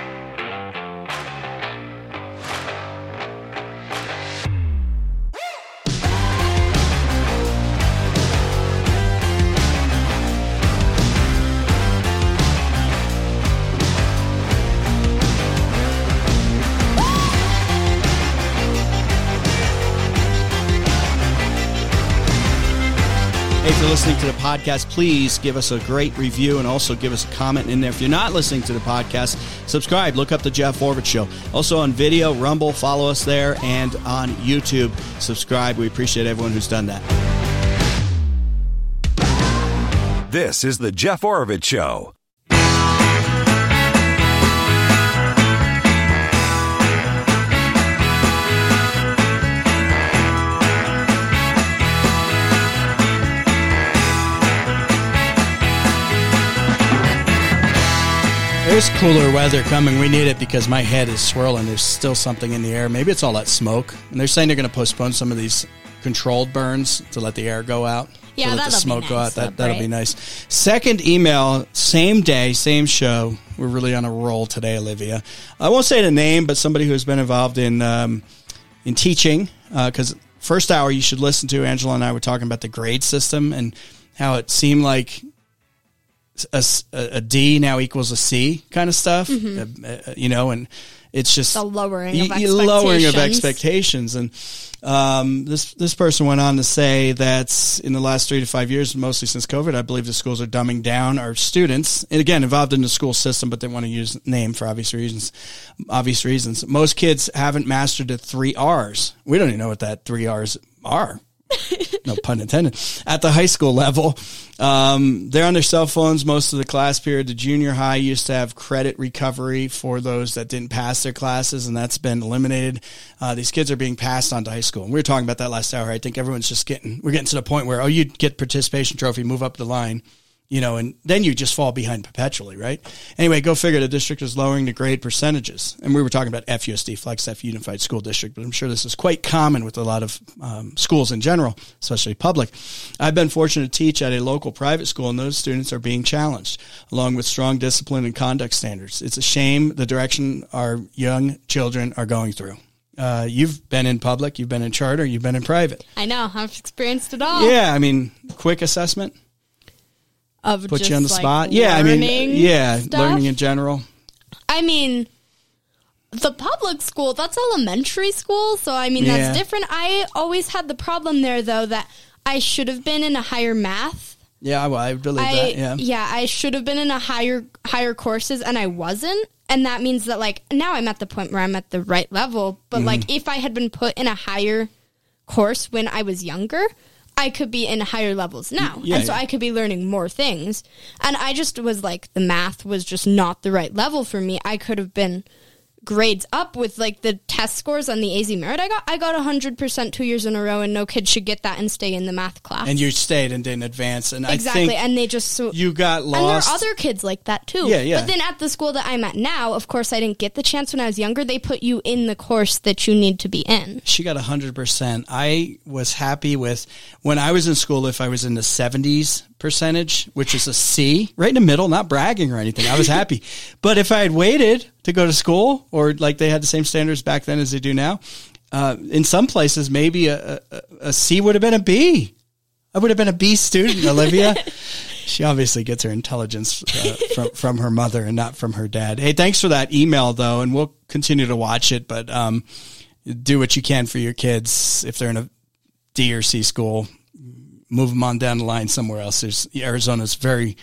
If you're listening to the podcast, please give us a great review and also give us a comment in there. If you're not listening to the podcast, subscribe. Look up the Jeff Oravits Show. Also on video, Rumble, follow us there, and on YouTube, subscribe. We appreciate everyone who's done that. This is the Jeff Oravits Show. There's cooler weather coming. We need it because my head is swirling. There's still something in the air. Maybe it's all that smoke. And they're saying they're going to postpone some of these controlled burns to let the air go out. Yeah, to let the smoke go nice, out. That, that'll be nice. Second email, same day, same show. We're really on a roll today, Olivia. I won't say the name, but somebody who's been involved in um, in teaching. Because first hour you should listen to. Angela and I were talking about the grade system and how it seemed like a, a- a D now equals a C kind of stuff, Uh, uh, you know, and it's just Mm-hmm. The lowering of y- y- lowering of expectations. expectations. And um, this this person went on to say that in the last three to five years, mostly since COVID, I believe the schools are dumbing down our students, and again involved in the school system, but they want to use name for obvious reasons. Obvious reasons. Most kids haven't mastered the three R's. We don't even know what that three R's are no pun intended, at the high school level. Um, they're on their cell phones most of the class period. The junior high used to have credit recovery for those that didn't pass their classes, and that's been eliminated. Uh, these kids are being passed on to high school. And we were talking about that last hour. I think everyone's just getting, we're getting to the point where, oh, you get participation trophy, move up the line. You know, and then you just fall behind perpetually, right? Anyway, go figure. The district is lowering the grade percentages, and we were talking about FUSD, Flagstaff Unified School District, but I'm sure this is quite common with a lot of um, schools in general, especially public. I've been fortunate to teach at a local private school, and those students are being challenged, along with strong discipline and conduct standards. It's a shame the direction our young children are going through. Uh, you've been in public, you've been in charter, you've been in private. I know. I've experienced it all. Yeah, I mean, quick assessment Of put just, you on the like, spot. Yeah, I mean, yeah, stuff. learning in general. I mean, the public school, that's elementary school. So, I mean, Yeah. that's different. I always had the problem there, though, that I should have been in a higher math. Yeah, well, I believe I, that. Yeah. I should have been in a higher higher courses, and I wasn't. And that means that, like, now I'm at the point where I'm at the right level. But, Mm-hmm. like, if I had been put in a higher course when I was younger, I could be in higher levels now. Yeah, and so yeah. I could be learning more things. And I just was like, the math was just not the right level for me. I could have been grades up with like the test scores on the AzMERIT I got. I got 100% two years in a row, and no kid should get that and stay in the math class. And you stayed and didn't advance. And exactly, I think and they just so you got lost. and there are other kids like that too. Yeah, yeah. But then at the school that I'm at now, of course, I didn't get the chance when I was younger. They put you in the course that you need to be in. she got 100%. I was happy with when I was in school, if I was in the 70s percentage, which is a C, right in the middle, not bragging or anything. I was happy. but if I had waited to go to school or like they had the same standards back then as they do now, uh, in some places, maybe a, a, a C would have been a B. I would have been a B student, Olivia. she obviously gets her intelligence uh, from from her mother and not from her dad. Hey, thanks for that email though, and we'll continue to watch it. But um, do what you can for your kids if they're in a D or C school. Move them on down the line somewhere else. There's Arizona's very.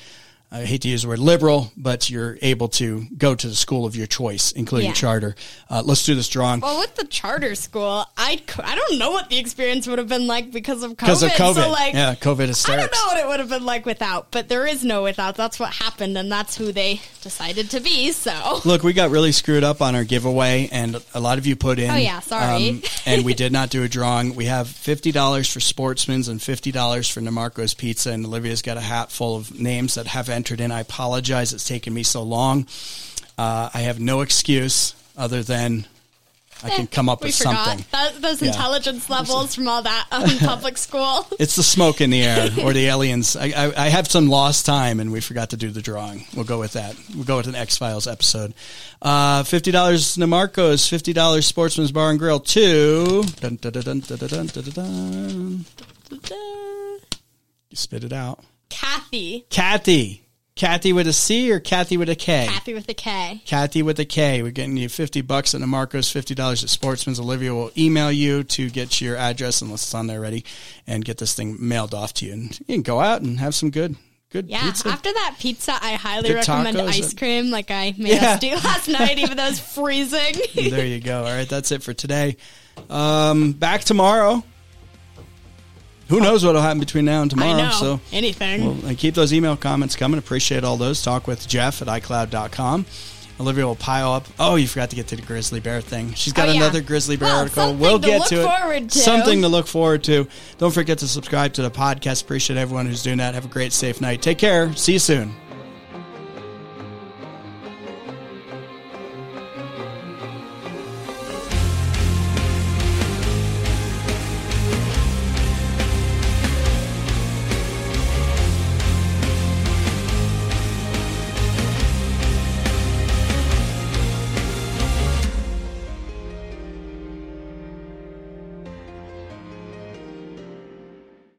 I hate to use the word liberal, but you're able to go to the school of your choice, including Yeah. charter. Uh, let's do this drawing. Well, with the charter school, I, I don't know what the experience would have been like because of COVID. Because of COVID. So, like, yeah, COVID is I don't know what it would have been like without, but there is no without. That's what happened, and that's who they decided to be. So, Look, we got really screwed up on our giveaway, and a lot of you put in. um, Oh, yeah, sorry. and we did not do a drawing. We have fifty dollars for Sportsman's and fifty dollars for NiMarco's Pizza, and Olivia's got a hat full of names that have entered in. I apologize. It's taken me so long. Uh, I have no excuse other than I can come up with forgot. something. That, those yeah. intelligence levels from all that um, public school. it's the smoke in the air or the aliens. I, I, I, have some lost time and we forgot to do the drawing. We'll go with that. We'll go with an X Files episode. Uh, $50 NiMarco's, $50 Sportsman's Bar and Grill 2. You spit it out. Kathy. Kathy. Kathy with a C or Kathy with a K? Kathy with a K. Kathy with a K. We're getting you 50 bucks at Marcos, $50 at Sportsman's. Olivia will email you to get your address unless it's on there already and get this thing mailed off to you. And you can go out and have some good, good Yeah, pizza. after that pizza, I highly Good recommend tacos ice cream, like I made Yeah. us do last night, even though it was freezing. there you go. All right, that's it for today. Um, back tomorrow. Who knows what'll happen between now and tomorrow? I know So anything. Well, and keep those email comments coming. Appreciate all those. Talk with Jeff at iCloud.com. Olivia will pile up. Oh, you forgot to get to the grizzly bear thing. She's got Oh, yeah. another grizzly bear Well, article. We'll to get to it. to. Something to look forward to. Don't forget to subscribe to the podcast. Appreciate everyone who's doing that. Have a great, safe night. Take care. See you soon.